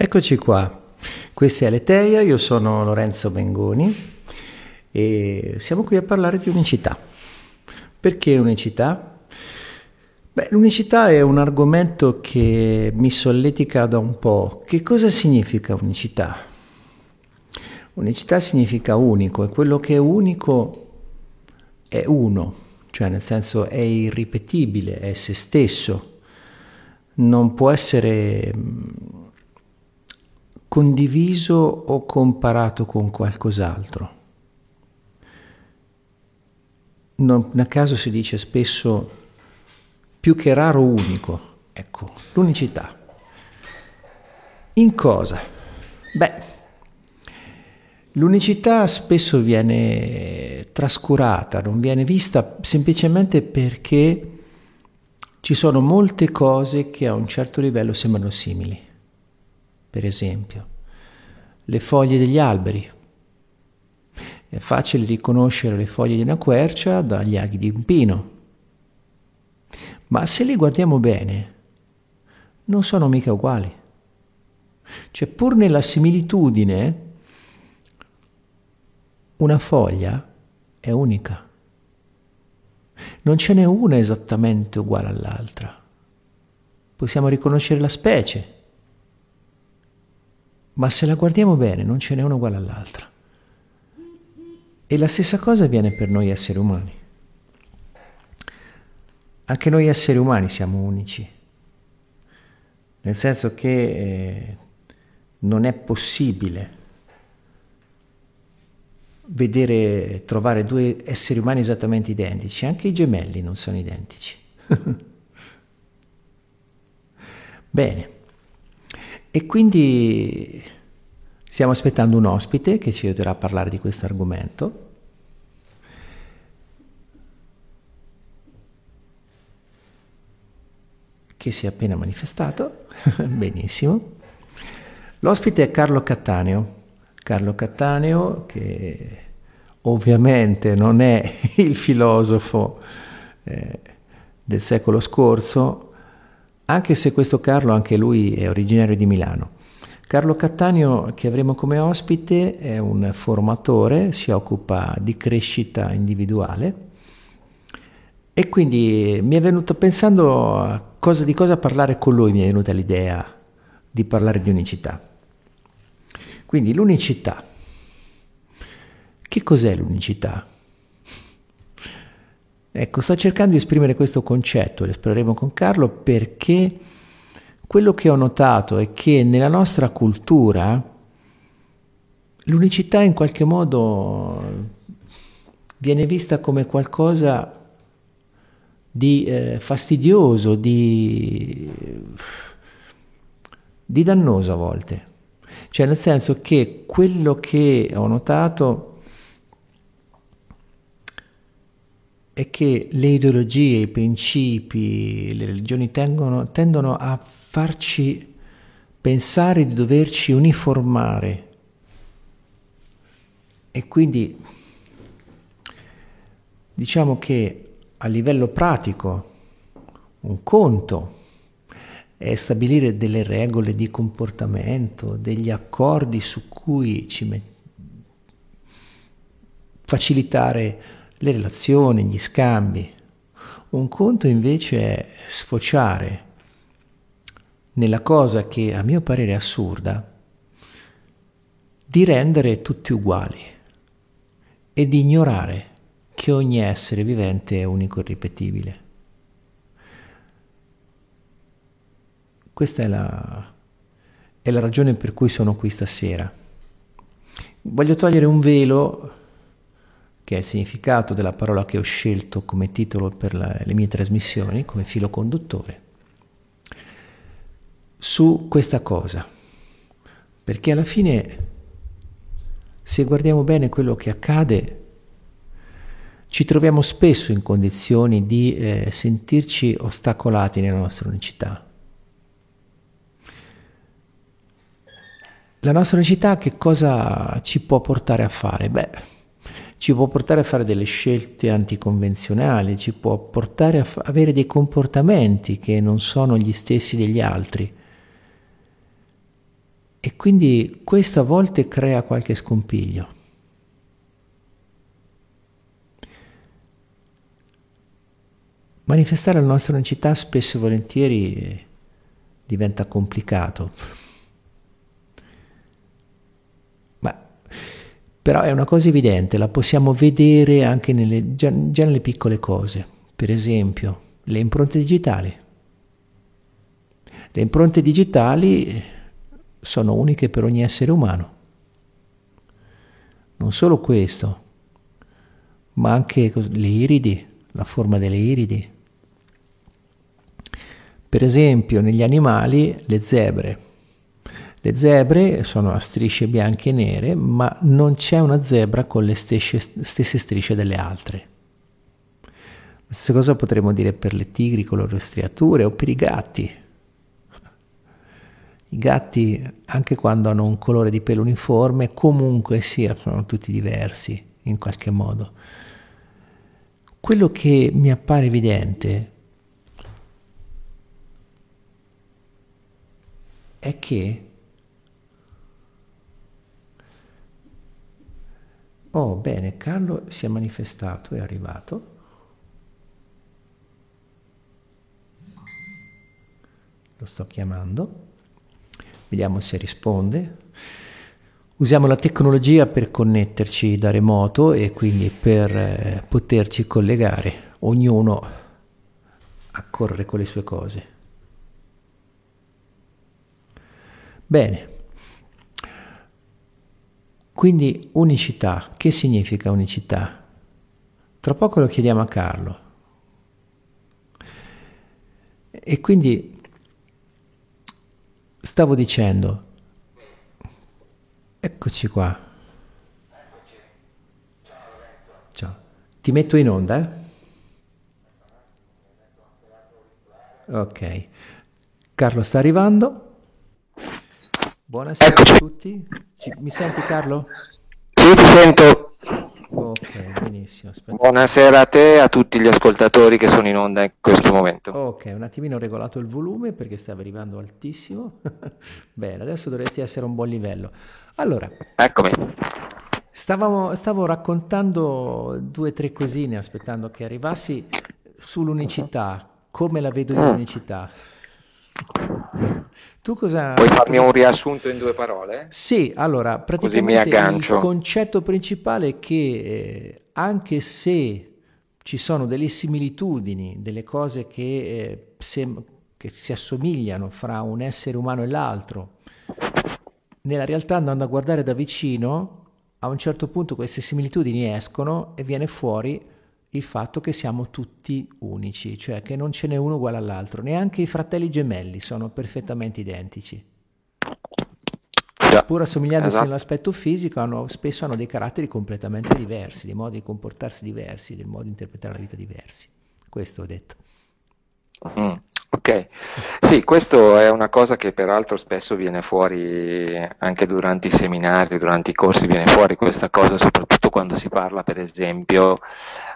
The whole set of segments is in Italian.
Eccoci qua, questa è Aleteia, io sono Lorenzo Bengoni e siamo qui a parlare di unicità. Perché unicità? Beh, l'unicità è un argomento che mi solletica da un po'. Che cosa significa unicità? Unicità significa unico e quello che è unico è uno, cioè nel senso è irripetibile, è se stesso, non può essere condiviso o comparato con qualcos'altro. Non a caso si dice spesso più che raro unico, ecco, l'unicità. In cosa? Beh, l'unicità spesso viene trascurata, non viene vista semplicemente perché ci sono molte cose che a un certo livello sembrano simili per esempio, le foglie degli alberi. È facile riconoscere le foglie di una quercia dagli aghi di un pino, ma se le guardiamo bene, non sono mica uguali. Cioè, pur nella similitudine, una foglia è unica. Non ce n'è una esattamente uguale all'altra. Possiamo riconoscere la specie, ma se la guardiamo bene non ce n'è una uguale all'altra. E la stessa cosa avviene per noi esseri umani. Anche noi esseri umani siamo unici, nel senso che eh, non è possibile vedere, trovare due esseri umani esattamente identici, anche i gemelli non sono identici. Bene. E quindi stiamo aspettando un ospite che ci aiuterà a parlare di questo argomento. che si è appena manifestato. Benissimo. L'ospite è Carlo Cattaneo. Carlo Cattaneo che ovviamente non è il filosofo eh, del secolo scorso, anche se questo Carlo, anche lui è originario di Milano. Carlo Cattaneo, che avremo come ospite, è un formatore, si occupa di crescita individuale e quindi mi è venuto pensando cosa, di cosa parlare con lui, mi è venuta l'idea di parlare di unicità. Quindi l'unicità. Che cos'è l'unicità? Ecco, sto cercando di esprimere questo concetto, lo esploreremo con Carlo, perché quello che ho notato è che nella nostra cultura l'unicità in qualche modo viene vista come qualcosa di eh, fastidioso, di, di dannoso a volte. Cioè nel senso che quello che ho notato è che le ideologie, i principi, le religioni tengono, tendono a farci pensare di doverci uniformare. E quindi diciamo che a livello pratico un conto è stabilire delle regole di comportamento, degli accordi su cui ci met- facilitare le relazioni, gli scambi. Un conto invece è sfociare nella cosa che a mio parere è assurda, di rendere tutti uguali e di ignorare che ogni essere vivente è unico e ripetibile. Questa è la, è la ragione per cui sono qui stasera. Voglio togliere un velo che è il significato della parola che ho scelto come titolo per la, le mie trasmissioni, come filo conduttore, su questa cosa. Perché alla fine, se guardiamo bene quello che accade, ci troviamo spesso in condizioni di eh, sentirci ostacolati nella nostra unicità. La nostra unicità che cosa ci può portare a fare? Beh, ci può portare a fare delle scelte anticonvenzionali, ci può portare a f- avere dei comportamenti che non sono gli stessi degli altri. quindi questo a volte crea qualche scompiglio. Manifestare la nostra unicità spesso e volentieri diventa complicato. Ma, però è una cosa evidente, la possiamo vedere anche nelle, già, già nelle piccole cose. Per esempio, le impronte digitali. Le impronte digitali sono uniche per ogni essere umano. Non solo questo, ma anche le iridi, la forma delle iridi. Per esempio, negli animali, le zebre. Le zebre sono a strisce bianche e nere, ma non c'è una zebra con le stesse, stesse strisce delle altre. La stessa cosa potremmo dire per le tigri con le loro striature o per i gatti. I gatti, anche quando hanno un colore di pelo uniforme, comunque sia, sono tutti diversi in qualche modo. Quello che mi appare evidente è che Oh, bene, Carlo si è manifestato, è arrivato. Lo sto chiamando. Vediamo se risponde. Usiamo la tecnologia per connetterci da remoto e quindi per eh, poterci collegare, ognuno a correre con le sue cose. Bene, quindi unicità, che significa unicità? Tra poco lo chiediamo a Carlo. E quindi stavo dicendo, eccoci qua. Ciao. Ti metto in onda? Eh? Ok. Carlo sta arrivando. Buonasera Eccoci. a tutti. Ci, mi senti Carlo? Sì, ti sento. Ok, benissimo. Aspetta. Buonasera a te e a tutti gli ascoltatori che sono in onda in questo momento. Ok, un attimino ho regolato il volume perché stava arrivando altissimo. Bene, adesso dovresti essere a un buon livello. Allora, eccomi. Stavamo, stavo raccontando due o tre cosine aspettando che arrivassi sull'unicità, come la vedo io mm. l'unicità. Tu cosa... Puoi farmi un riassunto in due parole? Sì, allora, praticamente il concetto principale è che eh, anche se ci sono delle similitudini, delle cose che, eh, sem- che si assomigliano fra un essere umano e l'altro, nella realtà andando a guardare da vicino, a un certo punto queste similitudini escono e viene fuori il fatto che siamo tutti unici, cioè che non ce n'è uno uguale all'altro, neanche i fratelli gemelli sono perfettamente identici. Pur assomigliandosi esatto. nell'aspetto fisico, hanno, spesso hanno dei caratteri completamente diversi, dei modi di comportarsi diversi, dei modi di interpretare la vita diversi. Questo ho detto. Mm, ok, sì, questo è una cosa che peraltro spesso viene fuori anche durante i seminari, durante i corsi, viene fuori questa cosa, soprattutto quando si parla, per esempio,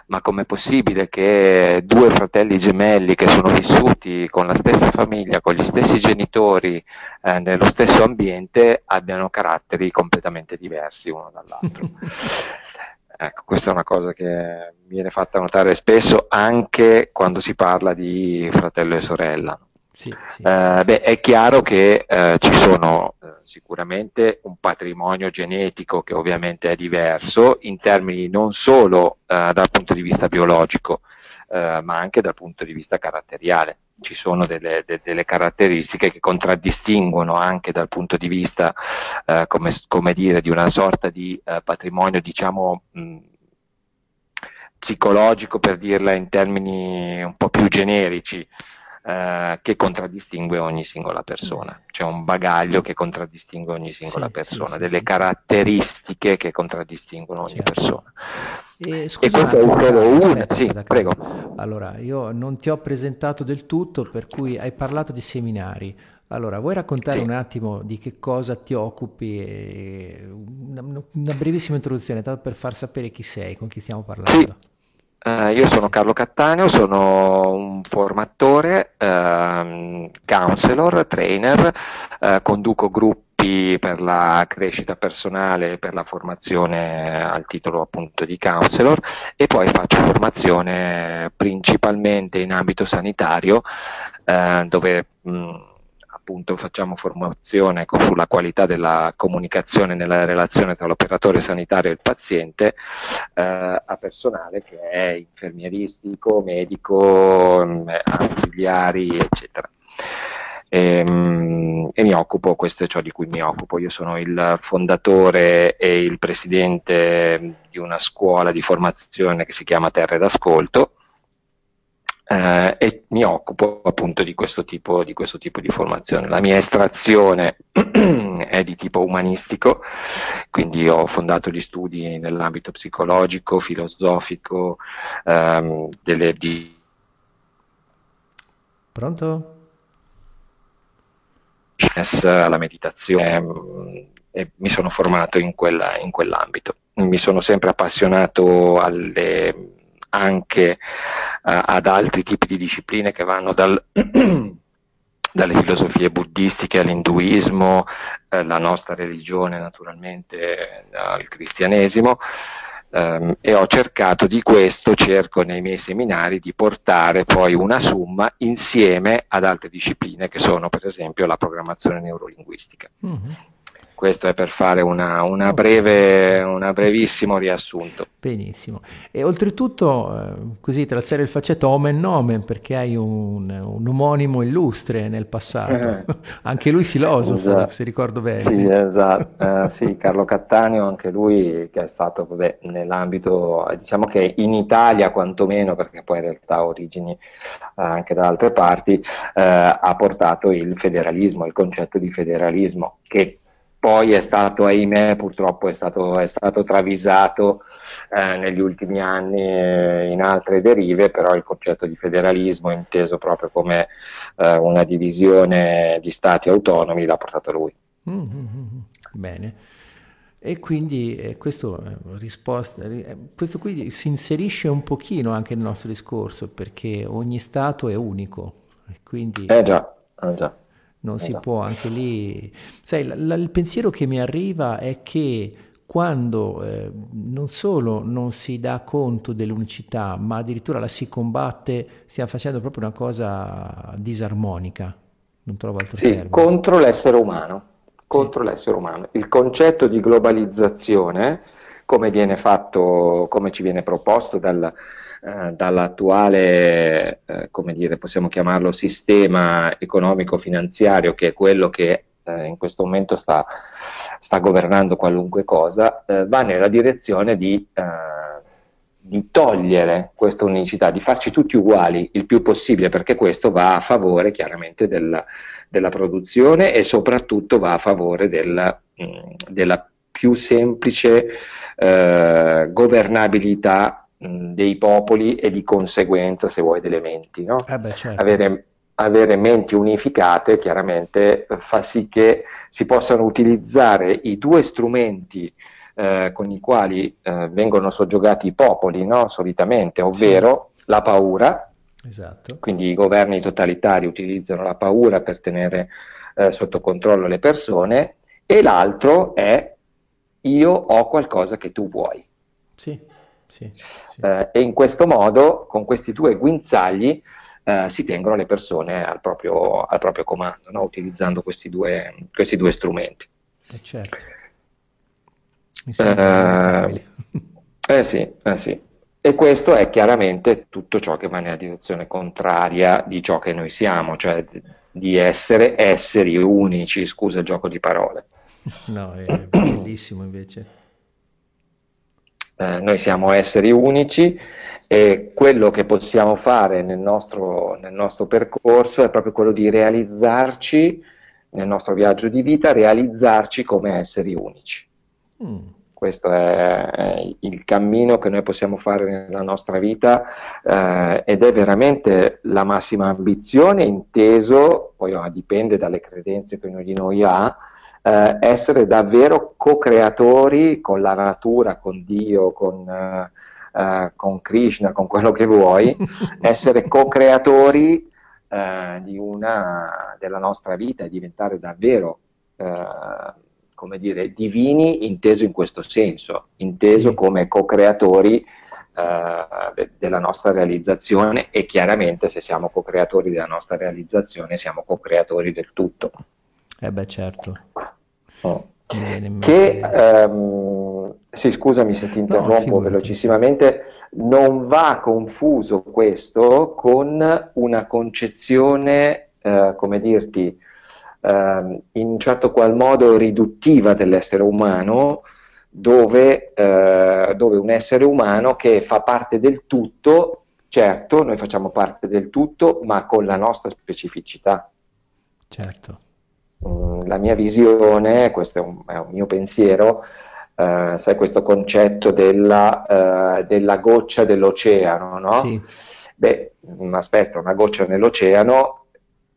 ma com'è possibile che due fratelli gemelli che sono vissuti con la stessa famiglia, con gli stessi genitori, eh, nello stesso ambiente, abbiano caratteri completamente diversi uno dall'altro? Ecco, questa è una cosa che viene fatta notare spesso anche quando si parla di fratello e sorella. Sì, sì, eh, beh, è chiaro che eh, ci sono eh, sicuramente un patrimonio genetico che ovviamente è diverso in termini non solo eh, dal punto di vista biologico, eh, ma anche dal punto di vista caratteriale. Ci sono delle, de, delle caratteristiche che contraddistinguono anche dal punto di vista, come, come, dire, di una sorta di patrimonio, diciamo, mh, psicologico, per dirla in termini un po' più generici eh, che contraddistingue ogni singola persona. C'è un bagaglio che contraddistingue ogni singola sì, persona, sì, delle sì, caratteristiche che contraddistinguono ogni certo. persona. E, scusa, e questo è solo uno. Sì, prego. Allora, io non ti ho presentato del tutto, per cui hai parlato di seminari. Allora, vuoi raccontare sì. un attimo di che cosa ti occupi? Una, una, brevissima introduzione, tanto per far sapere chi sei, con chi stiamo parlando. Sì. Uh, io sono Carlo Cattaneo, sono un formatore, uh, counselor, trainer, uh, conduco gruppi per la crescita personale, per la formazione al titolo appunto di counselor e poi faccio formazione principalmente in ambito sanitario eh, dove mh, appunto facciamo formazione sulla qualità della comunicazione nella relazione tra l'operatore sanitario e il paziente eh, a personale che è infermieristico, medico, mh, ausiliari, eccetera. E, ehm, e, mi occupo, questo è ciò di cui mi occupo. Io sono il fondatore e il presidente di una scuola di formazione che si chiama Terre d'Ascolto eh, e mi occupo appunto di questo, tipo, di questo tipo di formazione. La mia estrazione è di tipo umanistico, quindi ho fondato gli studi nell'ambito psicologico, filosofico, ehm, delle, di... Pronto? alla meditazione mm, e mi sono formato in, quella, in quell'ambito. Mi sono sempre appassionato alle, anche ad altri tipi di discipline che vanno dal, dalle filosofie buddistiche all'induismo, eh, la nostra religione naturalmente al cristianesimo Um, e ho cercato di questo, cerco nei miei seminari di portare poi una somma insieme ad altre discipline che sono per esempio la programmazione neurolinguistica. Mm-hmm. Questo è per fare una, una breve, una brevissimo riassunto. Benissimo. E oltretutto, eh, così tra il faccetto omen nomen, perché hai un, un omonimo illustre nel passato, eh. anche lui filosofo, esatto. se ricordo bene. Sì, esatto. Uh, sì, Carlo Cattaneo, anche lui che è stato vabbè, nell'ambito, diciamo che in Italia quantomeno, perché poi in realtà ha origini uh, anche da altre parti, uh, ha portato il federalismo, il concetto di federalismo, che poi è stato, ahimè, purtroppo è stato, è stato travisato eh, negli ultimi anni eh, in altre derive, però il concetto di federalismo inteso proprio come eh, una divisione di stati autonomi l'ha portato lui. Mm-hmm. Bene. E quindi eh, questo, eh, risposta, eh, questo qui si inserisce un pochino anche nel nostro discorso perché ogni Stato è unico. Quindi... Eh già, eh già non si esatto. può anche lì. Sai, la, la, il pensiero che mi arriva è che quando eh, non solo non si dà conto dell'unicità, ma addirittura la si combatte, stiamo facendo proprio una cosa disarmonica. Non trovo altro sì, termine. contro l'essere umano. Contro sì. l'essere umano. Il concetto di globalizzazione, come viene fatto, come ci viene proposto dal, eh, dall'attuale, eh, come dire, possiamo chiamarlo sistema economico-finanziario, che è quello che eh, in questo momento sta, sta governando qualunque cosa, eh, va nella direzione di, eh, di togliere questa unicità, di farci tutti uguali il più possibile, perché questo va a favore chiaramente della, della produzione e soprattutto va a favore della, mh, mm, della più semplice governabilità dei popoli e di conseguenza, se vuoi, delle menti. No? Eh beh, certo. avere, avere, menti unificate chiaramente fa sì che si possano utilizzare i due strumenti eh, con i quali eh, vengono soggiogati i popoli, no? solitamente, ovvero sì. la paura. Esatto. Quindi i governi totalitari utilizzano la paura per tenere eh, sotto controllo le persone e l'altro è io ho qualcosa che tu vuoi. Sì. Sì, sì. Eh, e in questo modo, con questi due guinzagli, eh, si tengono le persone al proprio, al proprio comando, no? utilizzando questi due, questi due strumenti. Eh certo. Eh, eh, sì, eh sì. E questo è chiaramente tutto ciò che va nella direzione contraria di ciò che noi siamo, cioè di essere esseri unici, scusa il gioco di parole. No, è bellissimo invece. Eh, noi siamo esseri unici e quello che possiamo fare nel nostro, nel nostro percorso è proprio quello di realizzarci nel nostro viaggio di vita, realizzarci come esseri unici. Mm. Questo è, il cammino che noi possiamo fare nella nostra vita eh, ed è veramente la massima ambizione inteso, poi oh, dipende dalle credenze che ognuno di noi ha, eh, essere davvero co-creatori con la natura, con Dio, con, eh, eh con Krishna, con quello che vuoi, essere co-creatori eh, di una, della nostra vita e diventare davvero eh, come dire, divini inteso in questo senso, inteso sì. come co-creatori de- della nostra realizzazione e chiaramente se siamo co-creatori della nostra realizzazione siamo co-creatori del tutto. Eh beh certo. Oh. Che, ehm, sì, scusami se ti interrompo no, velocissimamente, non va confuso questo con una concezione, eh, come dirti, eh, in un certo qual modo riduttiva dell'essere umano, dove, eh, dove un essere umano che fa parte del tutto, certo, noi facciamo parte del tutto, ma con la nostra specificità. Certo. Mm, la mia visione, questo è un, è un mio pensiero, eh, sai questo concetto della, eh, della goccia dell'oceano, no? Sì. Beh, aspetta, una goccia nell'oceano,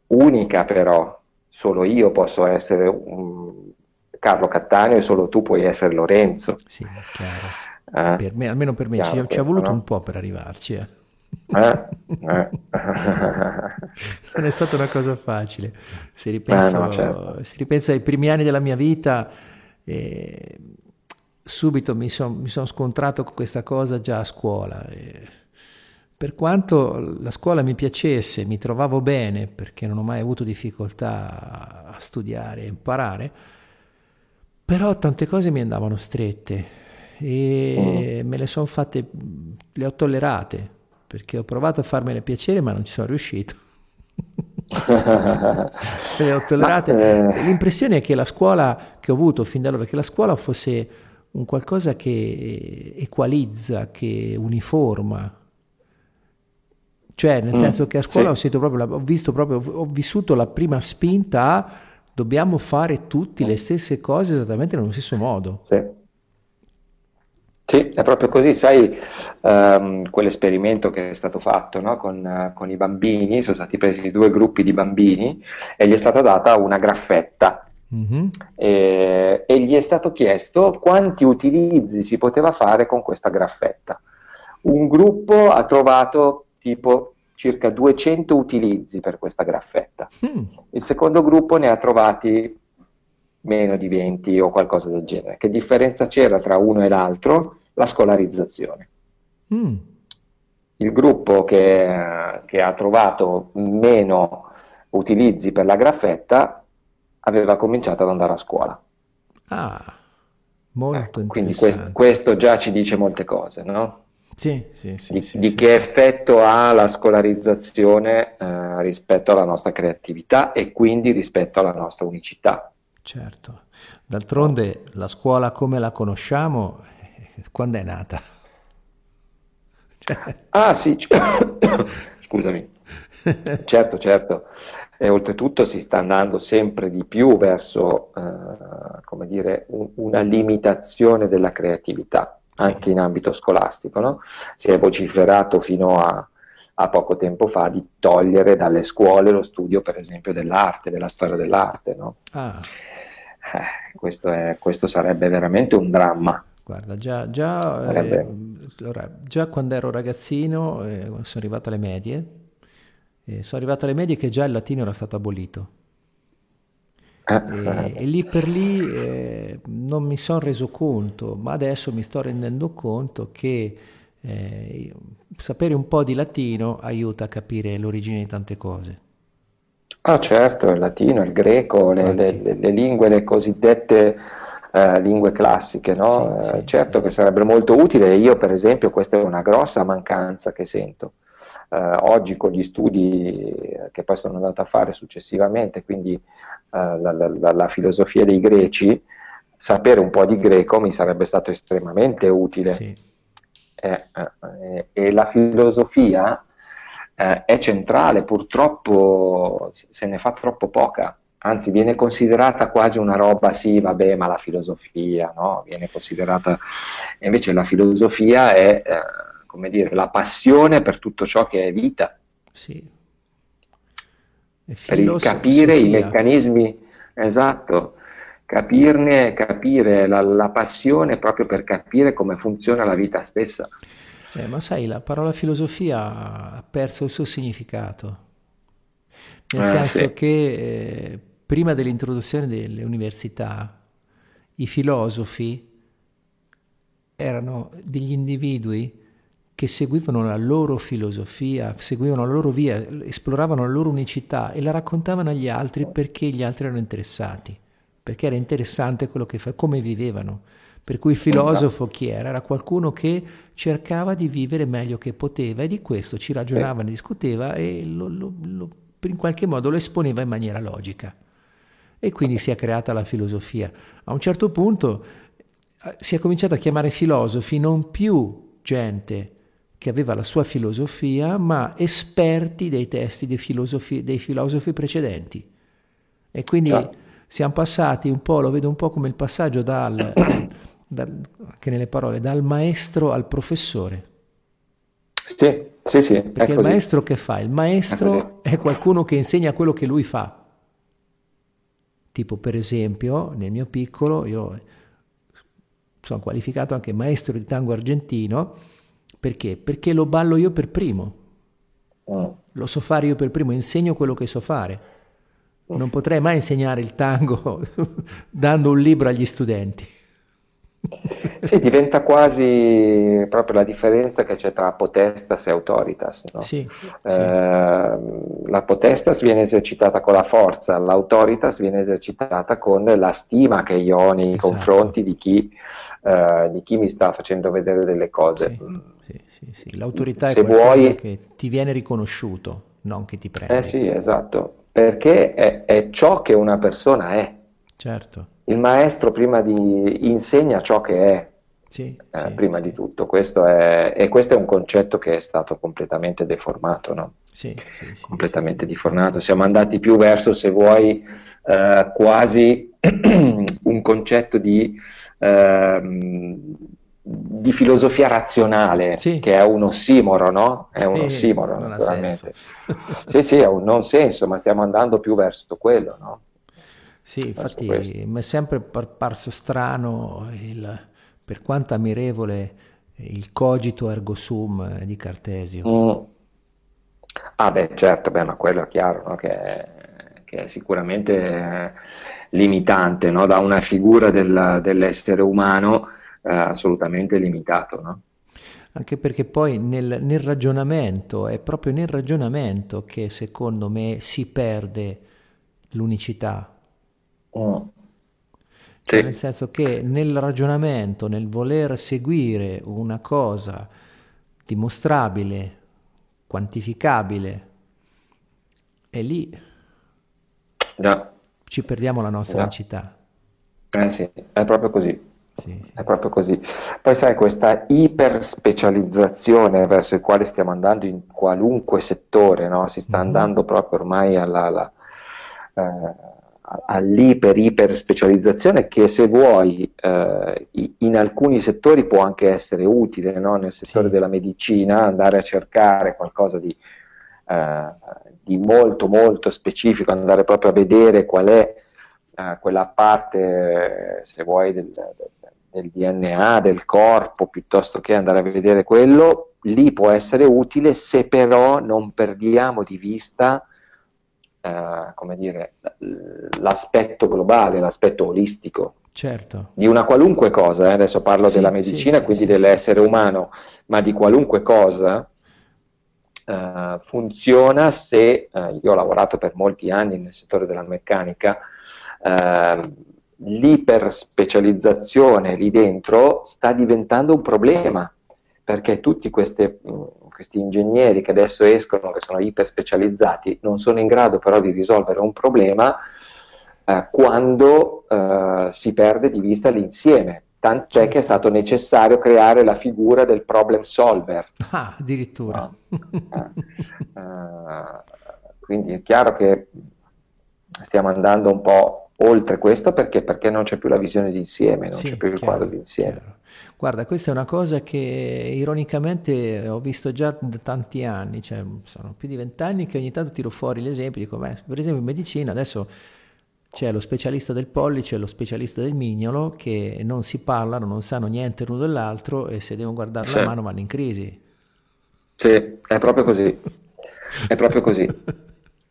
unica però, solo io posso essere un Carlo Cattaneo e solo tu puoi essere Lorenzo. Sì, chiaro. Eh? Per me, almeno per me, ci, ci, ha voluto no? un po' per arrivarci. Eh. Eh? Eh. non è stata una cosa facile. Se ripenso, no, certo. se ripenso, ai primi anni della mia vita, eh, subito mi sono son scontrato con questa cosa già a scuola. per quanto la scuola mi piacesse, mi trovavo bene perché non ho mai avuto difficoltà a studiare e imparare, però tante cose mi andavano strette e mm. me le sono fatte, le ho tollerate perché ho provato a farmele piacere ma non ci sono riuscito. le ho tollerate. Ma, eh... L'impressione è che la scuola che ho avuto fin da allora, che la scuola fosse un qualcosa che equalizza, che uniforma. Cioè, nel mm, senso che a scuola sì. ho, proprio, ho, visto proprio, ho vissuto la prima spinta a dobbiamo fare tutti le stesse cose esattamente nello stesso modo. Sì. Sì, è proprio così, sai, um, quell'esperimento che è stato fatto no? con, uh, con, i bambini, sono stati presi due gruppi di bambini e gli è stata data una graffetta mm-hmm. e, e, gli è stato chiesto quanti utilizzi si poteva fare con questa graffetta. Un gruppo ha trovato tipo circa 200 utilizzi per questa graffetta, mm. il secondo gruppo ne ha trovati meno di 20 o qualcosa del genere. Che differenza c'era tra uno e l'altro? La scolarizzazione. Mm. Il gruppo che, che, ha trovato meno utilizzi per la graffetta aveva cominciato ad andare a scuola. Ah, molto ecco, Quindi questo, questo, già ci dice molte cose, no? Sì, sì, sì, di, sì, di sì, che effetto ha la scolarizzazione eh, rispetto alla nostra creatività e quindi rispetto alla nostra unicità. Certo, d'altronde la scuola come la conosciamo, eh, quando è nata? Cioè... Ah sì, scusami, certo, certo, e oltretutto si sta andando sempre di più verso, eh, come dire, un, una limitazione della creatività, sì. anche in ambito scolastico, no? Si è vociferato fino a, a poco tempo fa di togliere dalle scuole lo studio, per esempio, dell'arte, della storia dell'arte, no? Ah eh, questo, è, questo, sarebbe veramente un dramma. Guarda, già, già, eh, allora, già quando ero ragazzino, eh, sono arrivato alle medie, sono arrivato alle medie che già il latino era stato abolito. E, e, lì per lì eh, non mi sono reso conto, ma adesso mi sto rendendo conto che eh, sapere un po' di latino aiuta a capire l'origine di tante cose. Ah certo, il latino, il greco, le, le, le lingue, le cosiddette eh, lingue classiche, no? Sì, eh, sì, certo sì. che sarebbe molto utile, io per esempio questa è una grossa mancanza che sento. Eh, oggi con gli studi che poi sono andato a fare successivamente, quindi eh, la, la, la, filosofia dei greci, sapere un po' di greco mi sarebbe stato estremamente utile. Eh, eh, e la filosofia eh, è centrale, purtroppo se ne fa troppo poca, anzi viene considerata quasi una roba, sì, vabbè, ma la filosofia, no? Viene considerata, invece la filosofia è, eh, come dire, la passione per tutto ciò che è vita. Sì. Per il capire i meccanismi, esatto, capirne, capire la, la passione proprio per capire come funziona la vita stessa. Eh, ma sai, la parola filosofia ha perso il suo significato, nel eh, senso sì. che eh, prima dell'introduzione delle università, i filosofi erano degli individui che seguivano la loro filosofia, seguivano la loro via, esploravano la loro unicità e la raccontavano agli altri perché gli altri erano interessati, perché era interessante quello che fa, come vivevano. Per cui il filosofo chi era? Era qualcuno che cercava di vivere meglio che poteva e di questo ci ragionava, ne discuteva e lo, lo, lo, in qualche modo lo esponeva in maniera logica. E quindi si è creata la filosofia. A un certo punto eh, si è cominciato a chiamare filosofi non più gente che aveva la sua filosofia, ma esperti dei testi dei filosofi, dei filosofi precedenti. E quindi siamo passati un po', lo vedo un po' come il passaggio dal, dal, anche nelle parole, dal maestro al professore. Sì, sì, sì. Perché il maestro che fa? Il maestro è, è qualcuno che insegna quello che lui fa. Tipo per esempio, nel mio piccolo, io sono qualificato anche maestro di tango argentino, perché? Perché lo ballo io per primo. Mm. Lo so fare io per primo, insegno quello che so fare. Non potrei mai insegnare il tango dando un libro agli studenti. Sì, diventa quasi proprio la differenza che c'è tra potestas e autoritas. No? Sì, eh, sì. La potestas viene esercitata con la forza, l'autoritas viene esercitata con la stima che io ho nei esatto. confronti di chi, eh, di chi, mi sta facendo vedere delle cose. Sì. L'autorità Se è qualcosa vuoi... che ti viene riconosciuto, non che ti prende. Eh sì, esatto, perché è, è ciò che una persona è. Certo il maestro prima di insegna ciò che è, sì, eh, sì, prima sì. di tutto. Questo è, e questo è un concetto che è stato completamente deformato, no? completamente deformato. Siamo andati più verso, se vuoi, eh, quasi un concetto di, eh, di filosofia razionale, che è un ossimoro, no? È un ossimoro, naturalmente. sì, sì, è un non senso, ma stiamo andando più verso quello, no? Sì, infatti mi è sempre parso strano, il, per quanto ammirevole, il cogito ergo sum di Cartesio. Mm. Ah beh, certo, beh, ma quello è chiaro, no? che, è, che, è sicuramente limitante, no? da una figura del, dell'essere umano eh, assolutamente limitato. No? Anche perché poi nel, nel ragionamento, è proprio nel ragionamento che secondo me si perde l'unicità Mm. Cioè, sì. Nel senso che nel ragionamento, nel voler seguire una cosa dimostrabile, quantificabile, è lì Già. ci perdiamo la nostra unicità. Eh sì, è proprio così. Sì, sì. È proprio così. Poi sai, questa iperspecializzazione verso il quale stiamo andando in qualunque settore, no? si sta mm-hmm. andando proprio ormai alla, alla eh, all'iper iper specializzazione che se vuoi eh, in alcuni settori può anche essere utile, no? nel settore sì. della medicina andare a cercare qualcosa di, eh, di, molto molto specifico, andare proprio a vedere qual è eh, quella parte, se vuoi, del, del, DNA, del corpo, piuttosto che andare a vedere quello, lì può essere utile se però non perdiamo di vista eh, come dire, l'aspetto globale, l'aspetto olistico. Certo. Di una qualunque cosa, eh? adesso parlo sì, della medicina, sì, quindi sì, dell'essere umano, ma di qualunque cosa, Uh, funziona se uh, io ho lavorato per molti anni nel settore della meccanica, uh, l'iperspecializzazione lì dentro sta diventando un problema perché tutti queste, questi ingegneri che adesso escono, che sono iper specializzati, non sono in grado però di risolvere un problema eh, quando eh, si perde di vista l'insieme. Tant'è che è stato necessario creare la figura del problem solver. Ah, addirittura. No? uh, quindi è chiaro che stiamo andando un po' oltre questo perché, perché non c'è più la visione d'insieme, non sì, c'è più il chiaro, quadro d'insieme. Chiaro. Guarda, questa è una cosa che ironicamente ho visto già da tanti anni, cioè sono più di vent'anni che ogni tanto tiro fuori l'esempio, dico, beh, per esempio in medicina adesso c'è lo specialista del pollice e lo specialista del mignolo che non si parlano, non sanno niente l'uno dell'altro e se devono guardare sì. la mano vanno in crisi. Sì, è proprio così, è proprio così.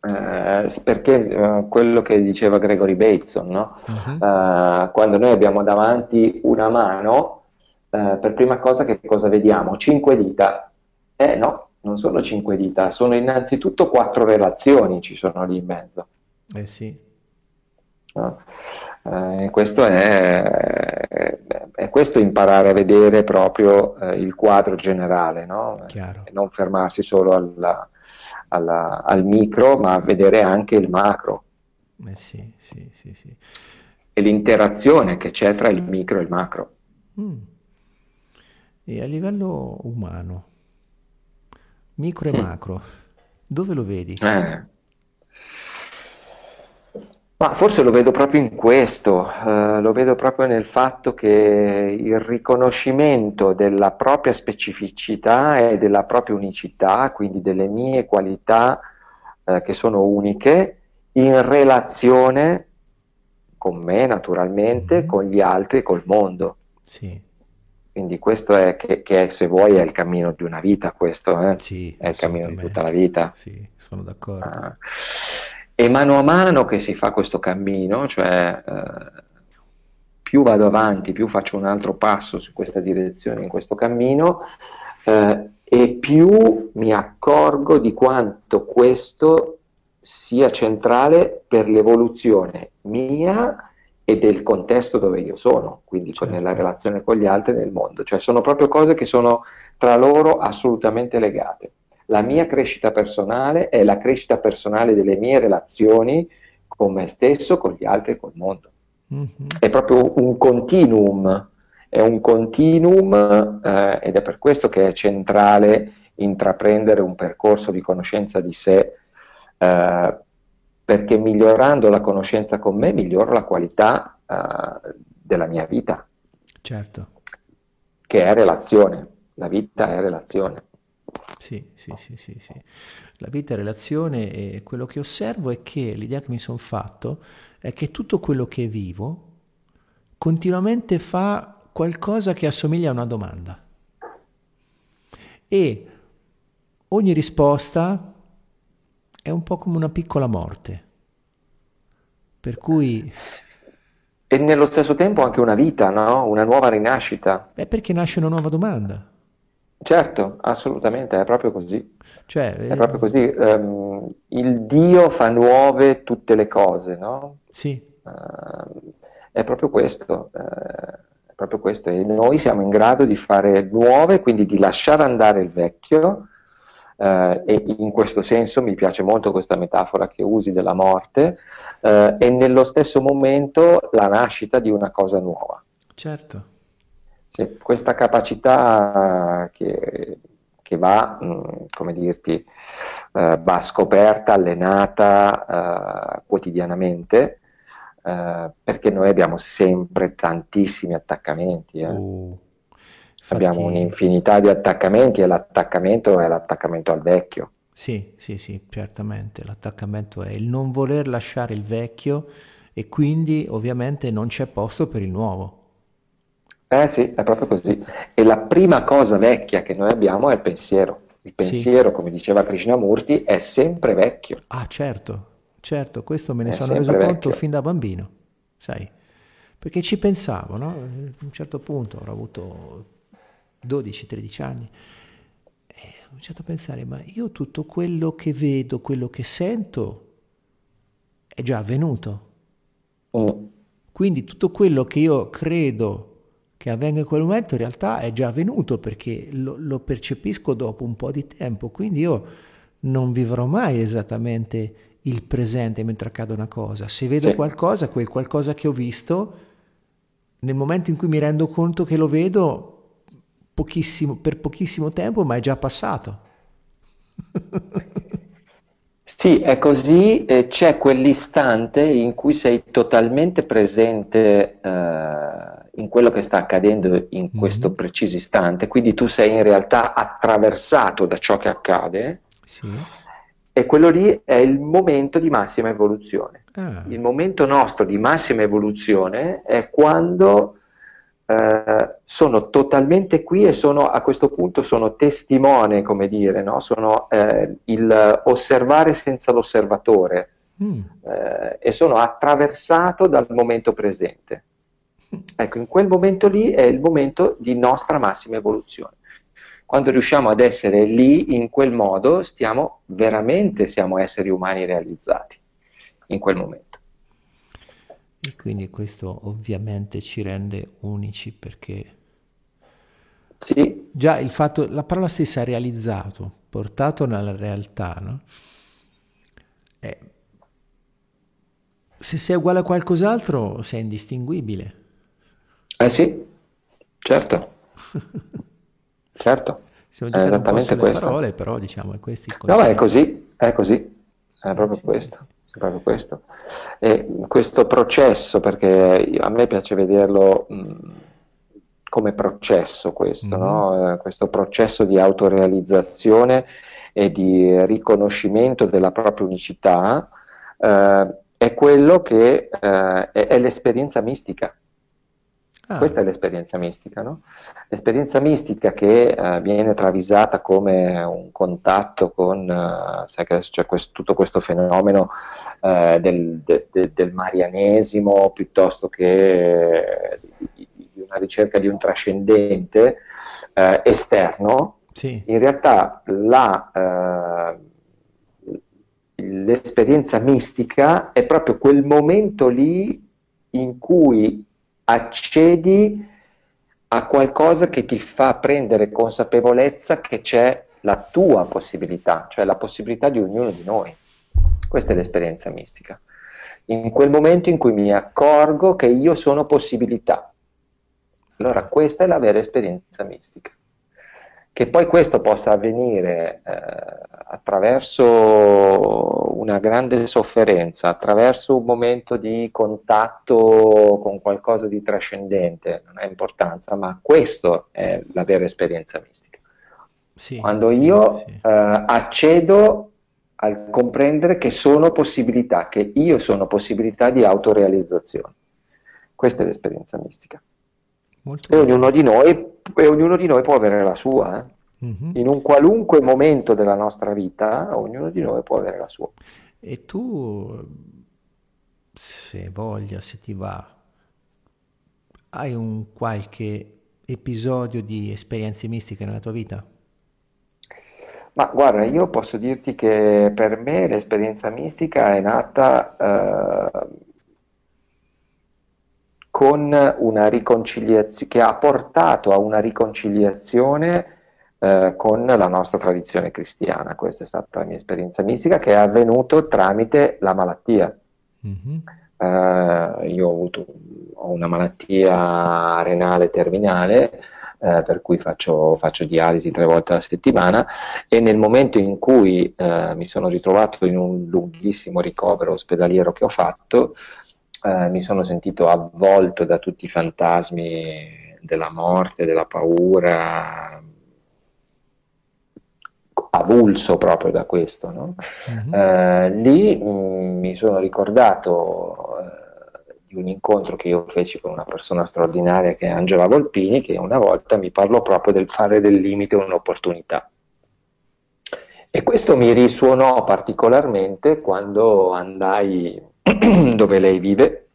Eh, perché eh, quello che diceva Gregory Bateson, no? uh-huh. eh, quando noi abbiamo davanti una mano, eh, per prima cosa che cosa vediamo? Cinque dita. Eh no, non sono cinque dita, sono innanzitutto quattro relazioni ci sono lì in mezzo. Eh sì. No? Eh, questo è, è, questo imparare a vedere proprio eh, il quadro generale, no? non fermarsi solo alla, alla, al micro, ma vedere anche il macro. Eh sì, sì, sì, sì. E l'interazione che c'è tra il micro e il macro. Mm. E a livello umano, micro e mm. macro, dove lo vedi? Eh. Ma forse lo vedo proprio in questo, eh, lo vedo proprio nel fatto che il riconoscimento della propria specificità e della propria unicità, quindi delle mie qualità eh, che sono uniche, in relazione con me naturalmente, mm-hmm. con gli altri, col mondo. Sì. Quindi questo è, che, che se vuoi, è il cammino di una vita, questo eh? sì, è il cammino di tutta la vita. Sì, sono d'accordo. Ah. E mano a mano che si fa questo cammino, cioè eh, più vado avanti, più faccio un altro passo su questa direzione, in questo cammino, eh, e più mi accorgo di quanto questo sia centrale per l'evoluzione mia e del contesto dove io sono, quindi certo. nella relazione con gli altri nel mondo. Cioè sono proprio cose che sono tra loro assolutamente legate. La mia crescita personale è la crescita personale delle mie relazioni con me stesso, con gli altri e col mondo. Mm-hmm. È proprio un continuum, è un continuum eh, ed è per questo che è centrale intraprendere un percorso di conoscenza di sé, eh, perché migliorando la conoscenza con me miglioro la qualità eh, della mia vita. Certo. Che è relazione, la vita è relazione. Sì, sì, sì, sì, sì. La vita è relazione e quello che osservo è che l'idea che mi sono fatto è che tutto quello che vivo continuamente fa qualcosa che assomiglia a una domanda. E ogni risposta è un po' come una piccola morte. Per cui... E nello stesso tempo anche una vita, no? Una nuova rinascita. È perché nasce una nuova domanda. Certo, assolutamente, è proprio così. Cioè, è proprio così. Um, il Dio fa nuove tutte le cose, no? Sì. Uh, è proprio questo. Uh, è proprio questo. E noi siamo in grado di fare nuove, quindi di lasciare andare il vecchio. Uh, e in questo senso mi piace molto questa metafora che usi della morte, e nello stesso momento la nascita di una cosa nuova. Certo. Sì, questa capacità che, che va, mh, mm, come dirti, uh, va scoperta, allenata uh, quotidianamente, uh, perché noi abbiamo sempre tantissimi attaccamenti. Eh. Uh, infatti... Abbiamo un'infinità di attaccamenti e l'attaccamento è l'attaccamento al vecchio. Sì, sì, sì, certamente. L'attaccamento è il non voler lasciare il vecchio e quindi ovviamente non c'è posto per il nuovo. Eh sì, è proprio così. E la prima cosa vecchia che noi abbiamo è il pensiero. Il pensiero, sì. come diceva Krishnamurti, è sempre vecchio. Ah, certo, certo, questo me ne è sono reso vecchio. conto fin da bambino, sai? Perché ci pensavo, no? A un certo punto avrò avuto 12-13 anni e ho cominciato a pensare, ma io tutto quello che vedo, quello che sento, è già avvenuto. Mm. Quindi tutto quello che io credo che avvenga in quel momento in realtà è già avvenuto perché lo, lo, percepisco dopo un po' di tempo, quindi io non vivrò mai esattamente il presente mentre accade una cosa. Se vedo sì. qualcosa, quel qualcosa che ho visto, nel momento in cui mi rendo conto che lo vedo pochissimo, per pochissimo tempo, ma è già passato. Sì, è così, eh, c'è quell'istante in cui sei totalmente presente eh, in quello che sta accadendo in mm-hmm. questo preciso istante, quindi tu sei in realtà attraversato da ciò che accade sì. e quello lì è il momento di massima evoluzione. Ah. Il momento nostro di massima evoluzione è quando eh, sono totalmente qui e sono a questo punto sono testimone, come dire, no? sono eh, il osservare senza l'osservatore mm. eh, e sono attraversato dal momento presente. Ecco, in quel momento lì è il momento di nostra massima evoluzione. Quando riusciamo ad essere lì in quel modo, stiamo veramente, siamo esseri umani realizzati in quel momento. E quindi questo ovviamente ci rende unici perché sì. già il fatto, la parola stessa realizzato, portato nella realtà, no? È, se sei uguale a qualcos'altro sei indistinguibile. Eh sì, certo. certo. Siamo è esattamente questo. Parole, però diciamo è questo il No, è così, è così, è proprio sì, questo. Sì proprio questo. E questo processo, perché a me piace vederlo mh, come processo questo, mm-hmm. no? eh, questo processo di autorealizzazione e di riconoscimento della propria unicità, eh, è quello che eh, è, è l'esperienza mistica. Ah. Questa è l'esperienza mistica, no? L'esperienza mistica che eh, viene travisata come un contatto con, sai che adesso c'è questo, tutto questo fenomeno uh, del, de, de, del, marianesimo piuttosto che di, di, una ricerca di un trascendente uh, esterno, sì. in realtà la, l'esperienza mistica è proprio quel momento lì in cui accedi a qualcosa che ti fa prendere consapevolezza che c'è la tua possibilità, cioè la possibilità di ognuno di noi. Questa è l'esperienza mistica. In quel momento in cui mi accorgo che io sono possibilità. Allora questa è la vera esperienza mistica. Che poi questo possa avvenire eh, attraverso una grande sofferenza, attraverso un momento di contatto con qualcosa di trascendente, non ha importanza, ma questa è la vera esperienza mistica. Sì, Quando sì, io sì. Eh, accedo al comprendere che sono possibilità, che io sono possibilità di autorealizzazione. Questa è l'esperienza mistica. Molto e ognuno, noi, e ognuno, di noi, può avere la sua. Eh? Mm-hmm. In un qualunque momento della nostra vita, ognuno di noi può avere la sua. E tu, se voglia, se ti va, hai un qualche episodio di esperienze mistiche nella tua vita? Ma guarda, io posso dirti che per me l'esperienza mistica è nata eh, che ha portato a una riconciliazione eh, con la nostra tradizione cristiana. Questa è stata la mia esperienza mistica che è avvenuto tramite la malattia. Mm-hmm. Eh, io ho avuto ho una malattia renale terminale, eh, per cui faccio, faccio, dialisi tre volte alla settimana e nel momento in cui eh, mi sono ritrovato in un lunghissimo ricovero ospedaliero che ho fatto, eh, mi sono sentito avvolto da tutti i fantasmi della morte, della paura, avulso proprio da questo. No? Mm-hmm. Eh, lì mh, mm, mi sono ricordato eh, di un incontro che io feci con una persona straordinaria che è Angela Volpini, che una volta mi parlò proprio del fare del limite un'opportunità. E questo mi risuonò particolarmente quando andai dove lei vive,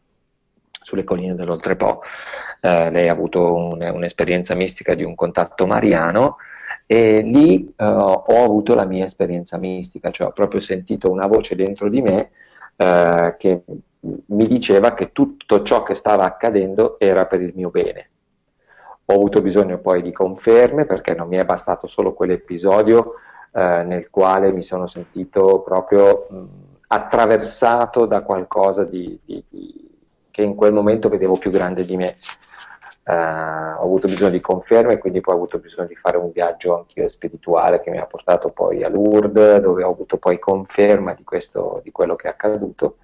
sulle colline dell'Oltrepo. Eh, lei ha avuto un, un'esperienza mistica di un contatto mariano e lì eh, ho avuto la mia esperienza mistica, cioè ho proprio sentito una voce dentro di me eh, che mi diceva che tutto ciò che stava accadendo era per il mio bene. Ho avuto bisogno poi di conferme perché non mi è bastato solo quell'episodio eh, nel quale mi sono sentito proprio mh, attraversato da qualcosa di, di, di, che in quel momento vedevo più grande di me. Uh, ho avuto bisogno di conferme e quindi poi ho avuto bisogno di fare un viaggio anch'io spirituale che mi ha portato poi a Lourdes dove ho avuto poi conferma di, questo, di quello che è accaduto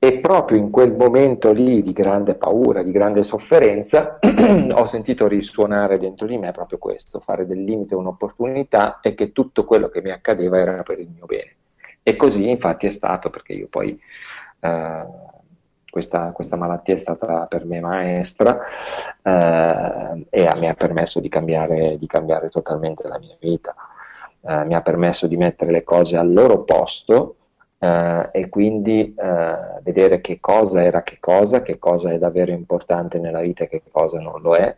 e proprio in quel momento lì di grande paura, di grande sofferenza ho sentito risuonare dentro di me proprio questo, fare del limite un'opportunità e che tutto quello che mi accadeva era per il mio bene. E così infatti è stato perché io poi eh, questa, questa, malattia è stata per me maestra eh, e mi ha permesso di cambiare, di cambiare totalmente la mia vita, eh, mi ha permesso di mettere le cose al loro posto eh, e quindi eh, vedere che cosa era che cosa, che cosa è davvero importante nella vita e che cosa non lo è.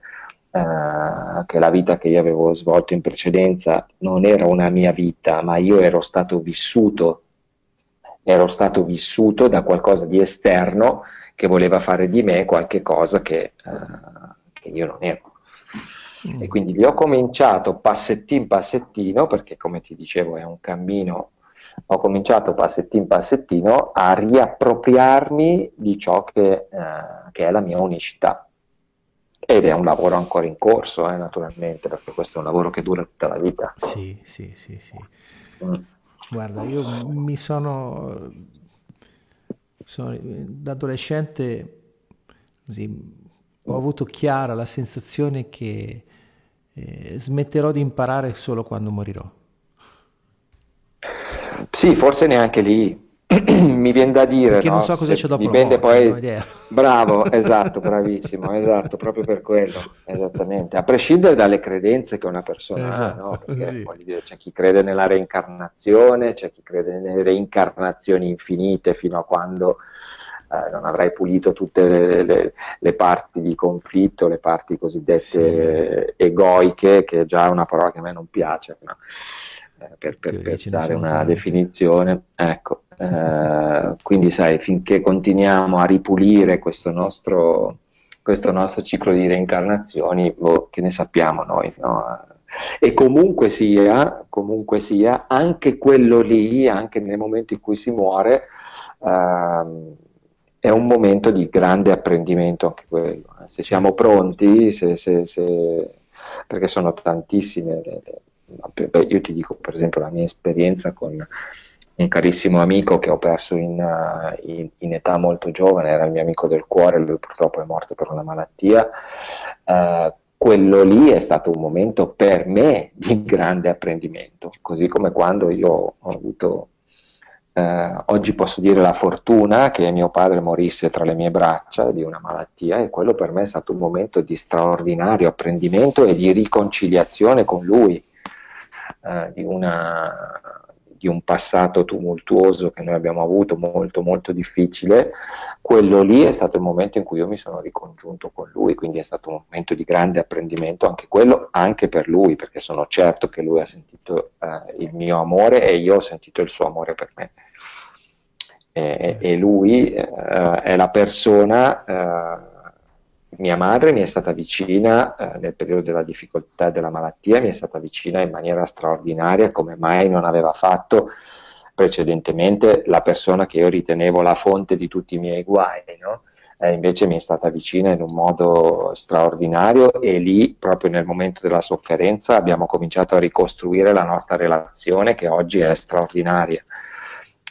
Uh, che la vita che io avevo svolto in precedenza non era una mia vita, ma io ero stato vissuto ero stato vissuto da qualcosa di esterno che voleva fare di me qualche cosa che, uh, che io non ero. Mm. E quindi vi ho cominciato passettino passettino, perché come ti dicevo è un cammino, ho cominciato passettino passettino a riappropriarmi di ciò che, uh, che è la mia unicità. Ed è un lavoro ancora in corso, eh, naturalmente, perché questo è un lavoro che dura tutta la vita. Sì, sì, sì, sì. Mm. Guarda, io mi sono, sono da adolescente così, ho avuto chiara la sensazione che eh, smetterò di imparare solo quando morirò. Sì, forse neanche lì, mi viene da dire perché no? non so cosa c'è dopo dipende poi bravo esatto bravissimo esatto proprio per quello esattamente a prescindere dalle credenze che una persona esatto, ha no? perché sì. dire, c'è chi crede nella reincarnazione c'è chi crede nelle reincarnazioni infinite fino a quando eh, non avrai pulito tutte le, le, le, parti di conflitto le parti cosiddette sì. egoiche che è già una parola che a me non piace no? eh, per, per, per dare una tanti. definizione ecco eh, quindi sai, finché continuiamo a ripulire questo nostro, questo nostro ciclo di reincarnazioni, boh, che ne sappiamo noi, no? E comunque sia, comunque sia, anche quello lì, anche nel momento in cui si muore, ehm, è un momento di grande apprendimento anche quello. Eh. Se siamo pronti, se, se, se, perché sono tantissime. Le, le, io ti dico, per esempio, la mia esperienza con un carissimo amico che ho perso in, uh, in, in, età molto giovane, era il mio amico del cuore, lui purtroppo è morto per una malattia. Uh, quello lì è stato un momento per me di grande apprendimento, così come quando io ho avuto, uh, oggi posso dire la fortuna che mio padre morisse tra le mie braccia di una malattia e quello per me è stato un momento di straordinario apprendimento e di riconciliazione con lui, di una di un passato tumultuoso che noi abbiamo avuto, molto molto difficile, quello lì è stato il momento in cui io mi sono ricongiunto con lui, quindi è stato un momento di grande apprendimento anche quello, anche per lui, perché sono certo che lui ha sentito eh, il mio amore e io ho sentito il suo amore per me. E, e lui eh, è la persona eh, mia madre mi è stata vicina eh, nel periodo della difficoltà e della malattia, mi è stata vicina in maniera straordinaria, come mai non aveva fatto precedentemente la persona che io ritenevo la fonte di tutti i miei guai, no? eh, invece mi è stata vicina in un modo straordinario e lì, proprio nel momento della sofferenza, abbiamo cominciato a ricostruire la nostra relazione che oggi è straordinaria.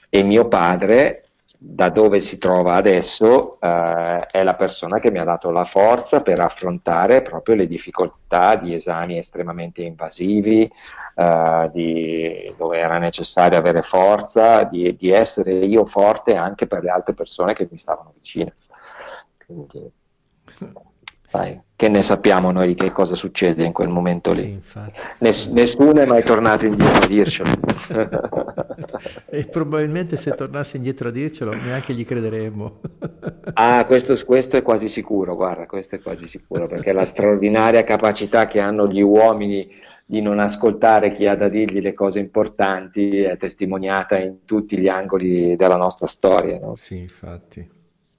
E mio padre da dove si trova adesso eh, è la persona che mi ha dato la forza per affrontare proprio le difficoltà di esami estremamente invasivi, eh, di, dove era necessario avere forza, di, di, essere io forte anche per le altre persone che mi stavano vicine. Quindi, Vai. Che ne sappiamo noi di che cosa succede in quel momento lì? Sì, Ness- nessuno è mai tornato indietro a dircelo. e probabilmente se tornasse indietro a dircelo neanche gli crederemmo. ah, questo, questo, è quasi sicuro, guarda, questo è quasi sicuro, perché la straordinaria capacità che hanno gli uomini di non ascoltare chi ha da dirgli le cose importanti è testimoniata in tutti gli angoli della nostra storia. No? Sì, infatti.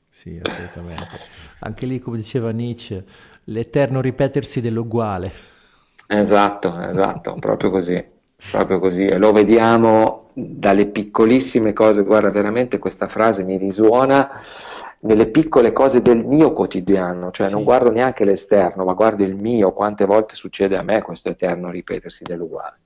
Sì, assolutamente. Anche lì, come diceva Nietzsche, l'eterno ripetersi dell'uguale. Esatto, esatto, proprio così, proprio così. E lo vediamo dalle piccolissime cose, guarda, veramente questa frase mi risuona nelle piccole cose del mio quotidiano, cioè sì. non guardo neanche l'esterno, ma guardo il mio, quante volte succede a me questo eterno ripetersi dell'uguale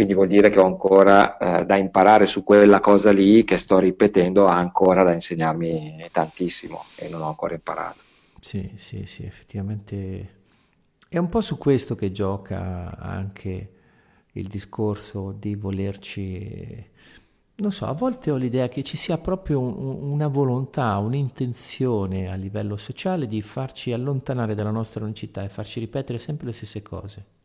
quindi vuol dire che ho ancora eh, da imparare su quella cosa lì che sto ripetendo, ha ancora da insegnarmi tantissimo e non ho ancora imparato. Sì, sì, sì, effettivamente è un po' su questo che gioca anche il discorso di volerci non so, a volte ho l'idea che ci sia proprio un, una volontà, un'intenzione a livello sociale di farci allontanare dalla nostra unicità e farci ripetere sempre le stesse cose.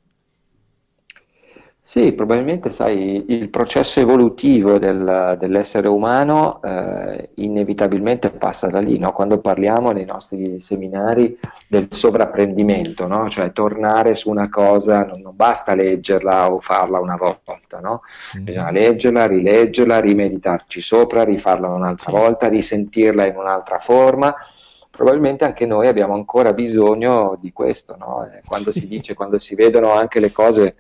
Sì, probabilmente sai, il processo evolutivo del, dell'essere umano eh, inevitabilmente passa da lì, no? quando parliamo nei nostri seminari del sovrapprendimento, no? cioè tornare su una cosa, non, non, basta leggerla o farla una volta, no? mm-hmm. bisogna leggerla, rileggerla, rimeditarci sopra, rifarla un'altra sì. volta, risentirla in un'altra forma probabilmente anche noi abbiamo ancora bisogno di questo, no? Eh, quando si dice, quando si vedono anche le cose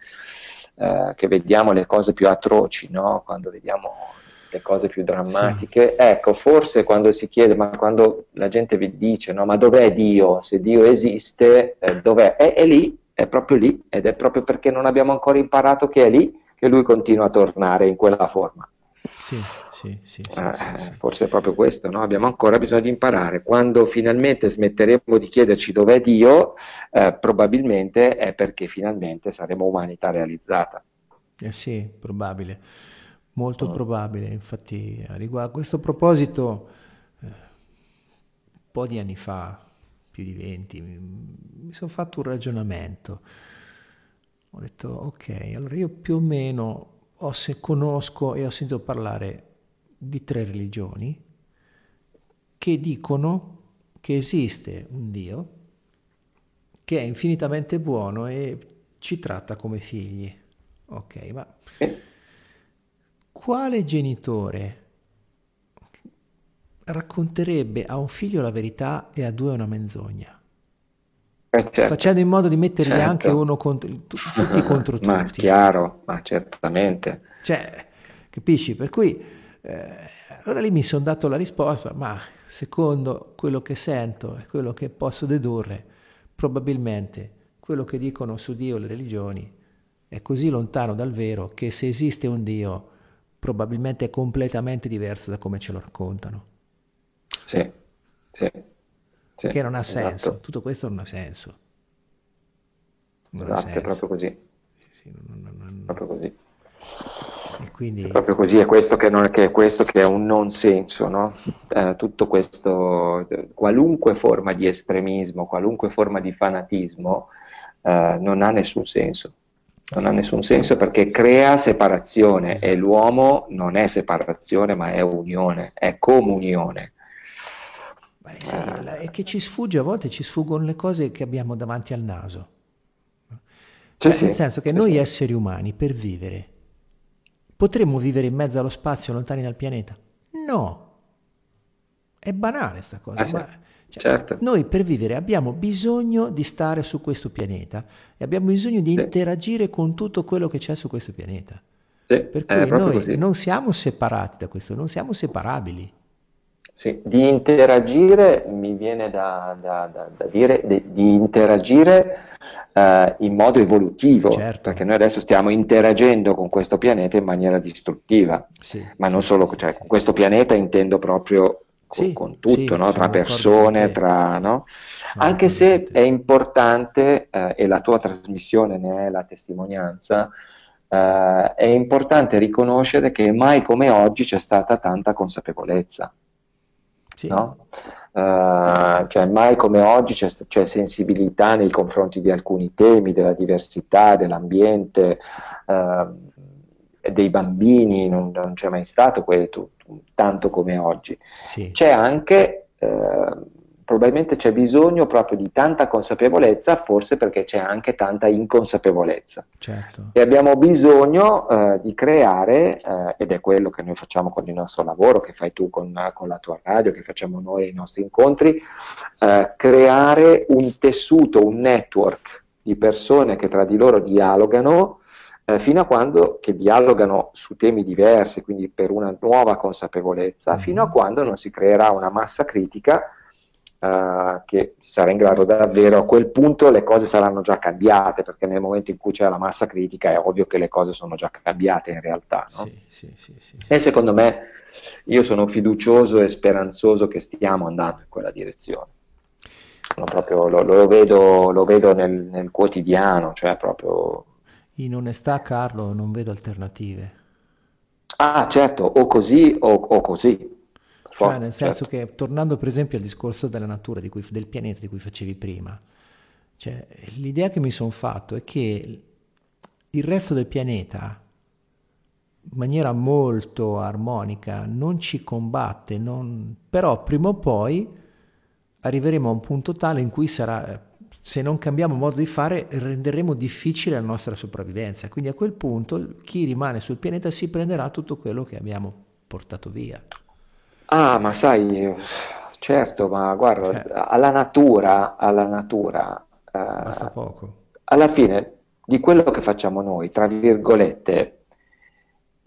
eh, che vediamo le cose più atroci, no? quando vediamo le cose più drammatiche. Sì. Ecco, forse quando si chiede, ma quando la gente vi dice, no, ma dov'è Dio? Se Dio esiste, eh, dov'è? È, è lì, è proprio lì, ed è proprio perché non abbiamo ancora imparato che è lì che lui continua a tornare in quella forma. Sì, sì, sì, sì, eh, sì, Forse è proprio questo, no? abbiamo ancora bisogno di imparare. Quando finalmente smetteremo di chiederci dov'è Dio, eh, probabilmente è perché finalmente saremo umanità realizzata. Eh sì, probabile, molto mm. probabile. Infatti, a, riguardo, a questo proposito, eh, un po' di anni fa, più di 20, mi, mi sono fatto un ragionamento. Ho detto, ok, allora io più o meno ho, se conosco e ho sentito parlare di tre religioni che dicono che esiste un Dio che è infinitamente buono e ci tratta come figli. Ok, ma quale genitore racconterebbe a un figlio la verità e a due una menzogna? Eh, certo. Facendo in modo di metterli certo. anche uno contro, tutti contro tutti. Ma chiaro, ma certamente. Cioè, capisci? Per cui eh, allora lì mi sono dato la risposta, ma secondo quello che sento e quello che posso dedurre, probabilmente quello che dicono su Dio le religioni è così lontano dal vero che se esiste un Dio probabilmente è completamente diverso da come ce lo raccontano. Sì, sì. Sì che non ha esatto. senso, tutto questo non ha senso. Non esatto, ha senso. è proprio così. Sì, non, non. Proprio così. E quindi... È proprio così, è questo che, non, che, è, questo che è un non senso, no? eh, tutto questo, qualunque forma di estremismo, qualunque forma di fanatismo eh, non ha nessun senso. Non ha nessun senso perché crea separazione e l'uomo non è separazione ma è unione, è comunione. Beh, sì, è che ci sfugge, a volte ci sfuggono le cose che abbiamo davanti al naso. Cioè, sì, nel senso che noi esseri umani per vivere Potremmo vivere in mezzo allo spazio lontani dal pianeta? No. È banale sta cosa. Ah, ma, cioè, certo. Noi per vivere abbiamo bisogno di stare su questo pianeta e abbiamo bisogno di interagire con tutto quello che c'è su questo pianeta. Per cui noi così. non siamo separati da questo, non siamo separabili. Sì, di interagire mi viene da, da, da, da dire di, di interagire uh, in modo evolutivo, certo. perché noi adesso stiamo interagendo con questo pianeta in maniera distruttiva, sì, ma non sì, solo, cioè, con questo pianeta intendo proprio con, con tutto, no? tra persone, tra, no? anche se è importante, uh, e la tua trasmissione ne è la testimonianza, uh, è importante riconoscere che mai come oggi c'è stata tanta consapevolezza. Sì. No? Uh, cioè mai come oggi c'è, c'è, sensibilità nei confronti di alcuni temi, della diversità, dell'ambiente, uh, dei bambini, non, non, c'è mai stato questo, tanto come oggi. Sì. C'è anche uh, probabilmente c'è bisogno proprio di tanta consapevolezza, forse perché c'è anche tanta inconsapevolezza. Certo. E abbiamo bisogno eh, di creare, eh, ed è quello che noi facciamo con il nostro lavoro, che fai tu con, con la tua radio, che facciamo noi ai nostri incontri, eh, creare un tessuto, un network di persone che tra di loro dialogano eh, fino a quando che dialogano su temi diversi, quindi per una nuova consapevolezza, mm. fino a quando non si creerà una massa critica uh, che sarà in grado davvero, a quel punto le cose saranno già cambiate, perché nel momento in cui c'è la massa critica è ovvio che le cose sono già cambiate in realtà. No? Sì, sì, sì, e secondo me io sono fiducioso e speranzoso che stiamo andando in quella direzione. Proprio, lo, lo, vedo, lo vedo nel, nel quotidiano, cioè proprio... In onestà, Carlo, non vedo alternative. Ah, certo, o così o, o così. Forza, cioè, nel senso certo. che, tornando per esempio al discorso della natura, cui, del pianeta di cui facevi prima, cioè, l'idea che mi sono fatto è che il resto del pianeta, in maniera molto armonica, non ci combatte, non... però prima o poi arriveremo a un punto tale in cui sarà se non cambiamo modo di fare renderemo difficile la nostra sopravvivenza. Quindi a quel punto chi rimane sul pianeta si prenderà tutto quello che abbiamo portato via. Ah, ma sai, certo, ma guarda, eh. alla natura, alla natura, eh, basta poco. Alla fine di quello che facciamo noi, tra virgolette,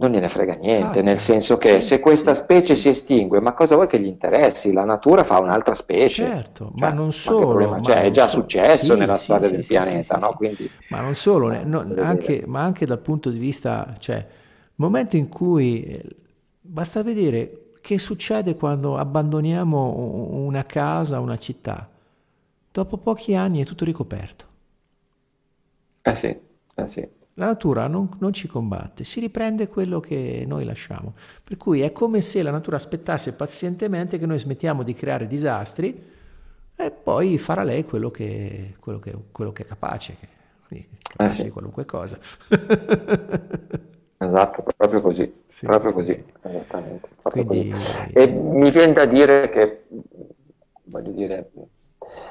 non gliene frega niente, Infatti, nel senso che sì, se questa sì, specie sì. si estingue, ma cosa vuoi che gli interessi? La natura fa un'altra specie. Certo, cioè, ma non solo. Ma cioè, è già so- successo nella storia del pianeta, no? Quindi, ma non solo, no, anche, ma anche dal punto di vista, cioè, momento in cui eh, basta vedere che succede quando abbandoniamo una casa, una città. Dopo pochi anni è tutto ricoperto. Eh sì, eh sì. La natura non, non, ci combatte, si riprende quello che noi lasciamo. Per cui è come se la natura aspettasse pazientemente che noi smettiamo di creare disastri e poi farà lei quello che, quello che, quello che è capace, che, capace eh sì. di qualunque cosa. esatto, proprio così, sì, proprio così, sì. esattamente. Proprio Quindi... così. E mi viene da dire che, voglio dire,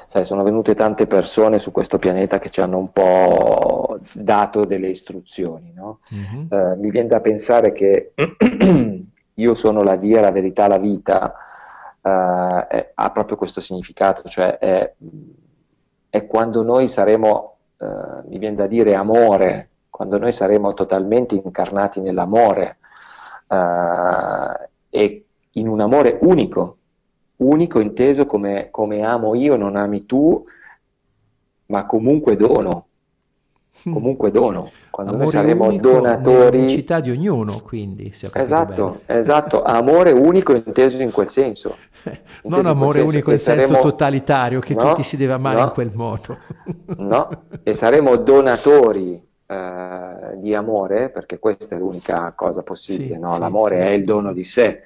sai, sono venute tante persone su questo pianeta che ci hanno un po' dato delle istruzioni, no? mm-hmm. eh, mi viene da pensare che io sono la via, la verità, la vita, eh, è, ha proprio questo significato, cioè è, è quando noi saremo, eh, mi viene da dire, amore, quando noi saremo totalmente incarnati nell'amore eh, e in un amore unico, unico inteso come, come amo io, non ami tu, ma comunque dono. Mm. Comunque dono, quando amore noi saremo unico donatori. città di ognuno, quindi. esatto, bene. esatto, amore unico inteso in quel senso. non amore unico in senso saremo... totalitario, che no, tutti si deve amare no, in quel modo. no, e saremo donatori eh, di amore, perché questa è l'unica cosa possibile, sì, no? sì, l'amore sì, è il dono di sé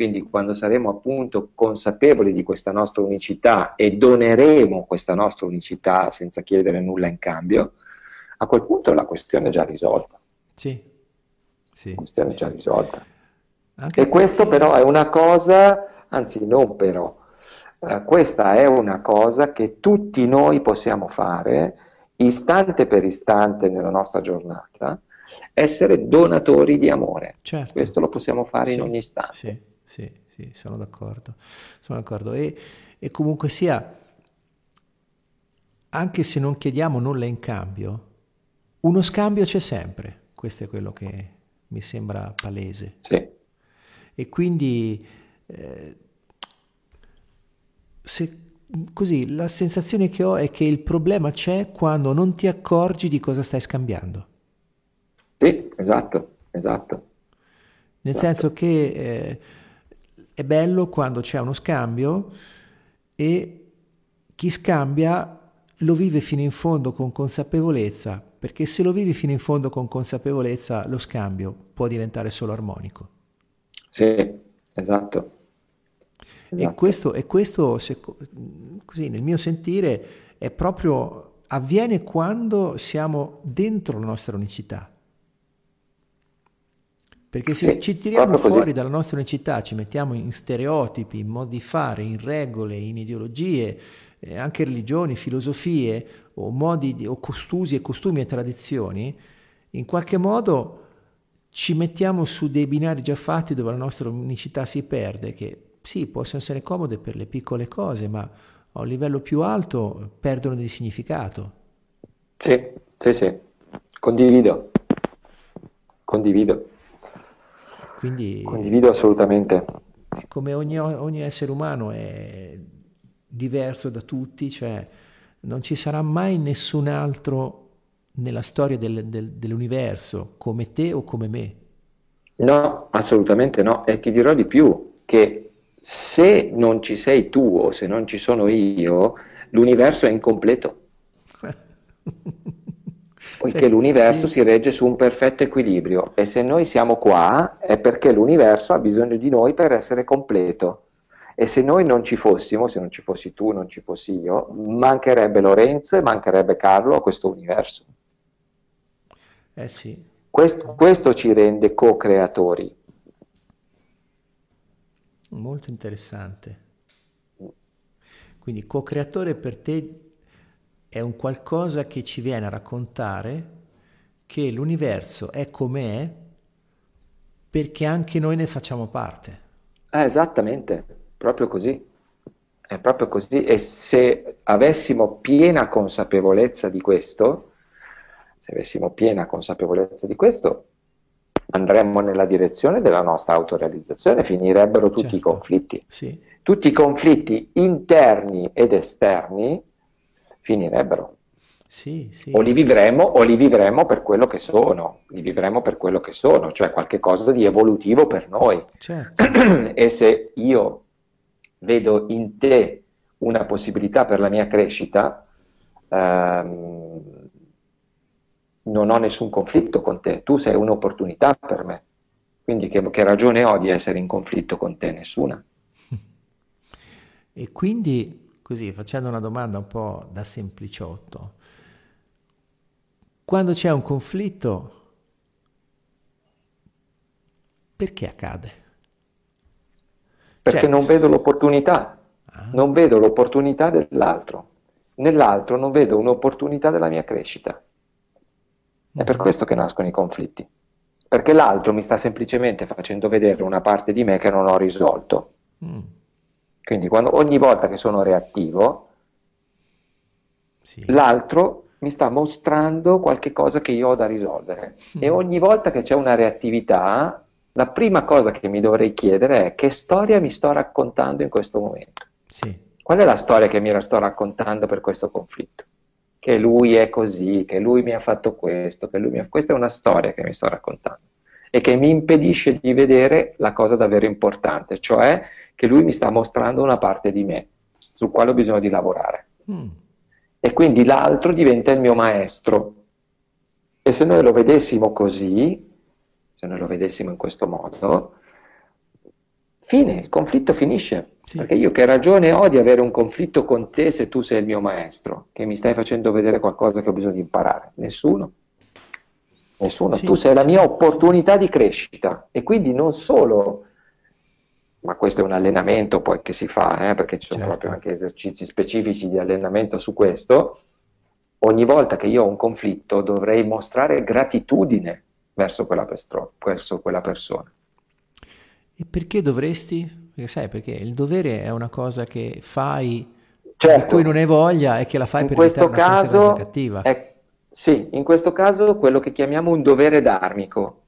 quindi quando saremo appunto consapevoli di questa nostra unicità e doneremo questa nostra unicità senza chiedere nulla in cambio, a quel punto la questione è già risolta. Sì, sì. La questione è già risolta. Anche e questo però è una cosa, anzi non però, eh, questa è una cosa che tutti noi possiamo fare istante per istante nella nostra giornata, essere donatori di amore. Certo. Questo lo possiamo fare sì, in ogni istante. Sì sì, sì, sono d'accordo. Sono d'accordo. E, e comunque sia, anche se non chiediamo nulla in cambio, uno scambio c'è sempre. Questo è quello che mi sembra palese. Sì. E quindi, eh, se, così, la sensazione che ho è che il problema c'è quando non ti accorgi di cosa stai scambiando. Sì, esatto, esatto. Nel esatto. senso che... Eh, è bello quando c'è uno scambio e chi scambia lo vive fino in fondo con consapevolezza, perché se lo vivi fino in fondo con consapevolezza lo scambio può diventare solo armonico. Sì, esatto. Esatto. E questo, e questo se, così, nel mio sentire, è proprio, avviene quando siamo dentro la nostra unicità. Perché se sì, ci tiriamo fuori dalla nostra unicità, ci mettiamo in stereotipi, in modi di fare, in regole, in ideologie, eh, anche religioni, filosofie, o modi di, o costusi e costumi e tradizioni, in qualche modo ci mettiamo su dei binari già fatti dove la nostra unicità si perde, che sì, possono essere comode per le piccole cose, ma a un livello più alto perdono di significato. Sì, sì, sì, condivido, condivido. Quindi, Condivido assolutamente. Come ogni, ogni essere umano è diverso da tutti, cioè non ci sarà mai nessun altro nella storia del, del, dell'universo come te o come me. No, assolutamente no. E ti dirò di più, che se non ci sei tu o se non ci sono io, l'universo è incompleto. poiché sì, l'universo sì. si regge su un perfetto equilibrio e se noi siamo qua è perché l'universo ha bisogno di noi per essere completo. E se noi non ci fossimo, se non ci fossi tu, non ci fossi io, mancherebbe Lorenzo e mancherebbe Carlo a questo universo. Eh sì. Questo, questo ci rende co-creatori. Molto interessante. Quindi co-creatore per te è un qualcosa che ci viene a raccontare che l'universo è come è perché anche noi ne facciamo parte. Eh, esattamente, proprio così. È proprio così. E se avessimo piena consapevolezza di questo, se avessimo piena consapevolezza di questo, andremmo nella direzione della nostra autorealizzazione, finirebbero tutti certo. i conflitti. Sì. Tutti i conflitti interni ed esterni finirebbero. Sì, sì. O li vivremo o li vivremo per quello che sono, li vivremo per quello che sono, cioè qualcosa di evolutivo per noi. Certo. e se io vedo in te una possibilità per la mia crescita, ehm, non ho nessun conflitto con te, tu sei un'opportunità per me. Quindi che, che ragione ho di essere in conflitto con te? Nessuna. E quindi così facendo una domanda un po' da sempliciotto, quando c'è un conflitto, perché accade? Perché cioè... non vedo l'opportunità, ah. non vedo l'opportunità dell'altro, nell'altro non vedo un'opportunità della mia crescita. È per questo che nascono i conflitti, perché l'altro mi sta semplicemente facendo vedere una parte di me che non ho risolto. Mm. Quindi quando, ogni volta che sono reattivo, sì. l'altro mi sta mostrando qualche cosa che io ho da risolvere. Mm. E ogni volta che c'è una reattività, la prima cosa che mi dovrei chiedere è che storia mi sto raccontando in questo momento. Sì. Qual è la storia che mi sto raccontando per questo conflitto? Che lui è così, che lui mi ha fatto questo, che lui mi ha... Questa è una storia che mi sto raccontando e che mi impedisce di vedere la cosa davvero importante, cioè che lui mi sta mostrando una parte di me sul quale ho bisogno di lavorare. Mm. E quindi l'altro diventa il mio maestro. E se noi lo vedessimo così, se noi lo vedessimo in questo modo, fine, il conflitto finisce. Sì. Perché io che ragione ho di avere un conflitto con te se tu sei il mio maestro, che mi stai facendo vedere qualcosa che ho bisogno di imparare? Nessuno. Nessuno. Sì, tu sei la mia opportunità di crescita e quindi non solo ma questo è un allenamento poi che si fa, eh, perché ci sono certo. proprio anche esercizi specifici di allenamento su questo, ogni volta che io ho un conflitto dovrei mostrare gratitudine verso quella, verso quella persona. E perché dovresti? Perché sai, perché il dovere è una cosa che fai certo. cui non hai voglia e che la fai in per evitare una caso cattiva. È, sì, in questo caso quello che chiamiamo un dovere dharmico,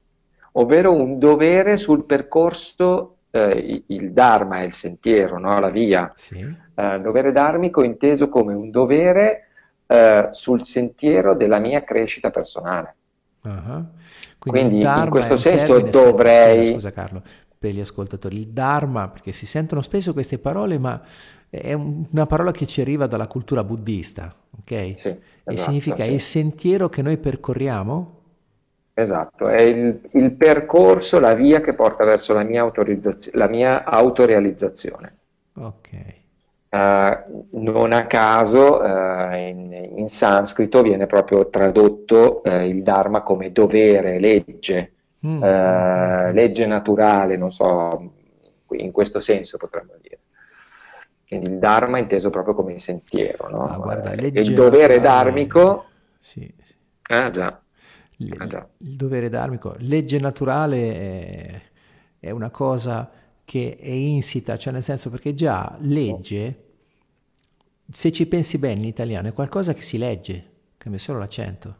ovvero un dovere sul percorso eh, il Dharma è il sentiero, no? la via. Sì. Eh, dovere dharmico inteso come un dovere eh, sul sentiero della mia crescita personale. Uh-huh. Quindi, Quindi in questo senso dovrei... Scusa Carlo, per gli ascoltatori, il Dharma, perché si sentono spesso queste parole, ma è una parola che ci arriva dalla cultura buddista, ok? Sì, esatto, e significa sì. il sentiero che noi percorriamo Esatto, è il, il, percorso, la via che porta verso la mia, la mia autorealizzazione. Ok. Uh, non a caso uh, in, in, sanscrito viene proprio tradotto uh, il Dharma come dovere, legge, mm. legge naturale, non so, in questo senso potremmo dire. Quindi il Dharma inteso proprio come sentiero, no? ah, guarda, il dovere dharmico. Sì, sì. Ah, già il, ah, il dovere dharmico. Legge naturale è, è, una cosa che è insita, cioè nel senso perché già legge, se ci pensi bene in italiano, è qualcosa che si legge, cambia solo l'accento.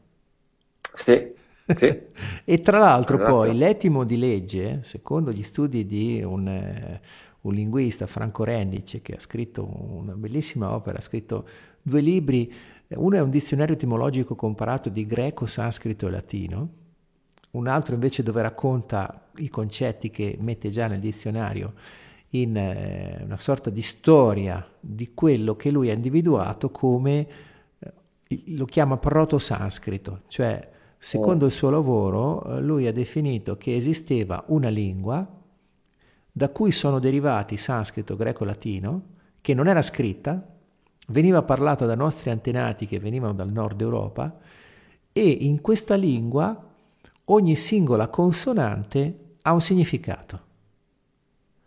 Sì. Sì. e tra l'altro esatto. poi l'etimo di legge, secondo gli studi di un, eh, un linguista, Franco Rendic, che ha scritto una bellissima opera, ha scritto due libri uno è un dizionario etimologico comparato di greco, sanscrito e latino, un altro invece dove racconta i concetti che mette già nel dizionario in eh, una sorta di storia di quello che lui ha individuato come eh, lo chiama proto-sanscrito, cioè secondo il suo lavoro lui ha definito che esisteva una lingua da cui sono derivati sanscrito, greco, latino, che non era scritta, veniva parlata da nostri antenati che venivano dal nord Europa e in questa lingua ogni singola consonante ha un significato.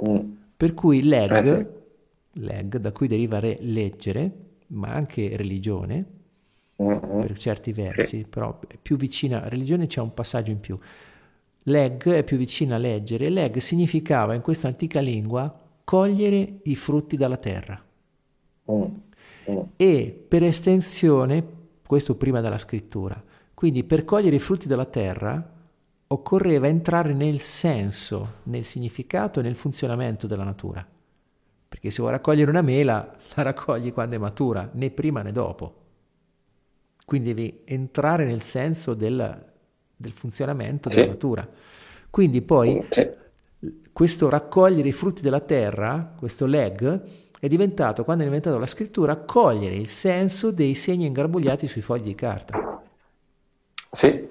Mm. Per cui leg, eh sì. leg, da cui deriva re, leggere, ma anche religione, mm-hmm. per certi versi, sì. però è più vicina, a religione c'è un passaggio in più. Leg è più vicina a leggere, leg significava in questa antica lingua cogliere i frutti dalla terra. Mm. E per estensione, questo prima della scrittura, quindi per cogliere i frutti della terra occorreva entrare nel senso, nel significato e nel funzionamento della natura. Perché se vuoi raccogliere una mela, la raccogli quando è matura, né prima né dopo. Quindi devi entrare nel senso del, del funzionamento sì. della natura. Quindi poi sì. questo raccogliere i frutti della terra, questo leg, è diventato, quando è diventato la scrittura, cogliere il senso dei segni ingarbugliati sui fogli di carta. Sì,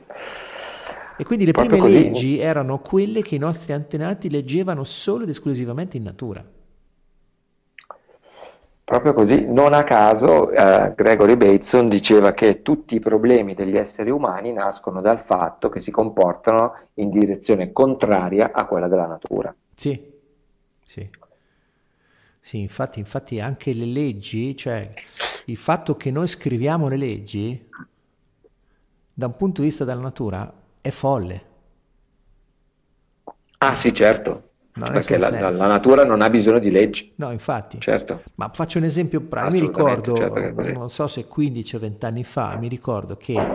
e quindi le Proprio prime così. leggi erano quelle che i nostri antenati leggevano solo ed esclusivamente in natura. Proprio così, non a caso eh, Gregory Bateson diceva che tutti i problemi degli esseri umani nascono dal fatto che si comportano in direzione contraria a quella della natura. Sì, sì. Sì, infatti, infatti anche le leggi, cioè il fatto che noi scriviamo le leggi, da un punto di vista della natura, è folle. Ah sì, certo. Non perché la, la, natura non ha bisogno di leggi. No, infatti. Certo. Ma faccio un esempio pratico. Mi ricordo, certo non so se 15 o 20 anni fa, mi ricordo che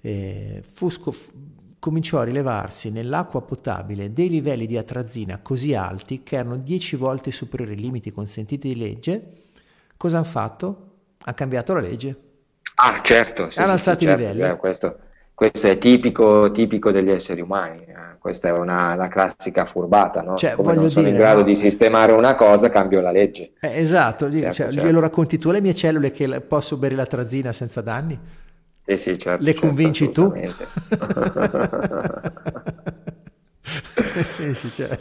eh, Fusco f- cominciò a rilevarsi nell'acqua potabile dei livelli di atrazina così alti che erano 10 volte superiori ai limiti consentiti di legge. Cosa hanno fatto? Hanno cambiato la legge. Ah, certo. Sì, hanno sì, alzato sì, i certo, livelli. Eh, questo questo è tipico, tipico degli esseri umani, eh. questa è una, una, classica furbata, no? Cioè, Come non sono dire, in grado no? di sistemare una cosa, cambio la legge. Eh, esatto, certo, cioè, certo. glielo racconti tu le mie cellule che posso bere la trazina senza danni? Sì, sì, certo. Le certo, convinci tu? sì, cioè.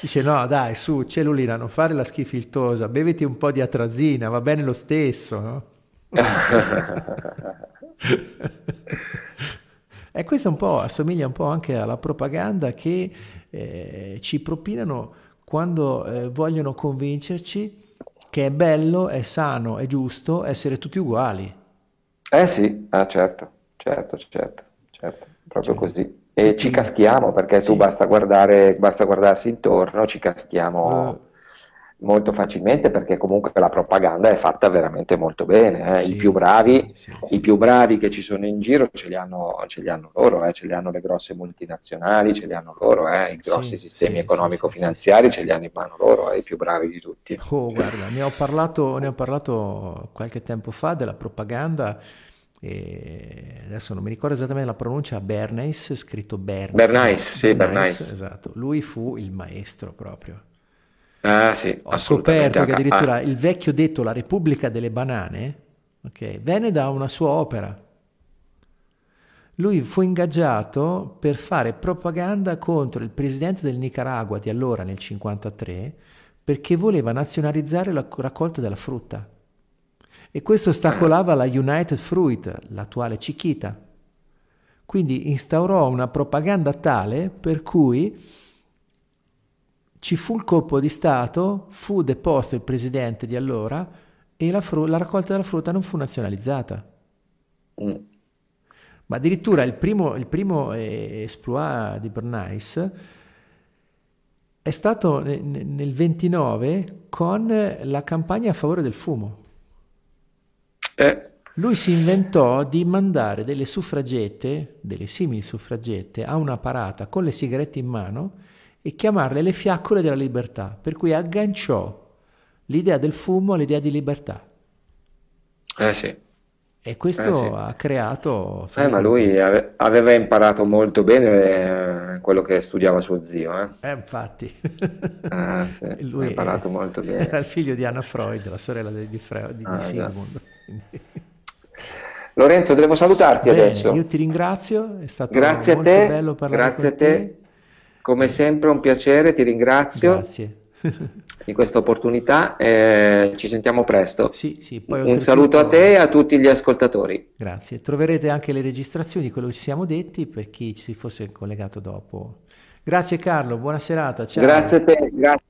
Dice no, dai, su, cellulina, non fare la schifiltosa, beviti un po' di atrazina, va bene lo stesso, no? e questo un po' assomiglia un po' anche alla propaganda che eh, ci propinano quando eh, vogliono convincerci che è bello, è sano, è giusto essere tutti uguali. Eh sì, ah, certo, certo, certo, certo, proprio cioè, così. E ci caschiamo perché sì. tu basta guardare, basta guardarsi intorno, ci caschiamo. Uh molto facilmente perché comunque la propaganda è fatta veramente molto bene. Eh. Sì, I, più bravi, sì, sì, I più bravi che ci sono in giro ce li hanno, ce li hanno loro, eh. ce li hanno le grosse multinazionali, ce li hanno loro, eh. i grossi sistemi economico-finanziari ce li hanno in mano loro, eh, i più bravi di tutti. Oh, guarda, ne ho parlato, ne ho parlato qualche tempo fa della propaganda. E adesso non mi ricordo esattamente la pronuncia, Bernays, scritto Bernays. Bernays, sì, Bernays. Esatto, lui fu il maestro proprio. Ah, sì, Ho scoperto che addirittura ah. il vecchio detto La Repubblica delle Banane okay, venne da una sua opera. Lui fu ingaggiato per fare propaganda contro il presidente del Nicaragua di allora, nel 1953, perché voleva nazionalizzare la raccolta della frutta. E questo ostacolava la United Fruit, l'attuale Chiquita. Quindi instaurò una propaganda tale per cui ci fu il colpo di Stato, fu deposto il presidente di allora e la, fru- la raccolta della frutta non fu nazionalizzata. Mm. Ma addirittura il primo, il primo eh, exploit di Bernays è stato nel, nel 29 con la campagna a favore del fumo. Eh. Lui si inventò di mandare delle suffragette, delle simili suffragette, a una parata con le sigarette in mano e chiamarle le fiaccole della libertà, per cui agganciò l'idea del fumo all'idea di libertà. Eh sì. E questo eh sì. ha creato... Eh, ma lui ave- aveva imparato molto bene eh, quello che studiava suo zio. Eh, eh infatti. ah, sì. lui ha imparato molto bene. Era il figlio di Anna Freud, la sorella di, di, Fre- di, ah, di Sigmund. Lorenzo, devo salutarti Bene, adesso. Io ti ringrazio, è stato grazie molto te, bello parlare grazie con te. a te. Come sempre un piacere, ti ringrazio. Grazie. di questa opportunità. Eh, ci sentiamo presto. Sì, sì, Un saluto a te e a tutti gli ascoltatori. Grazie. Troverete anche le registrazioni di quello che ci siamo detti per chi ci fosse collegato dopo. Grazie Carlo, buona serata. Ciao. Grazie a te. Grazie.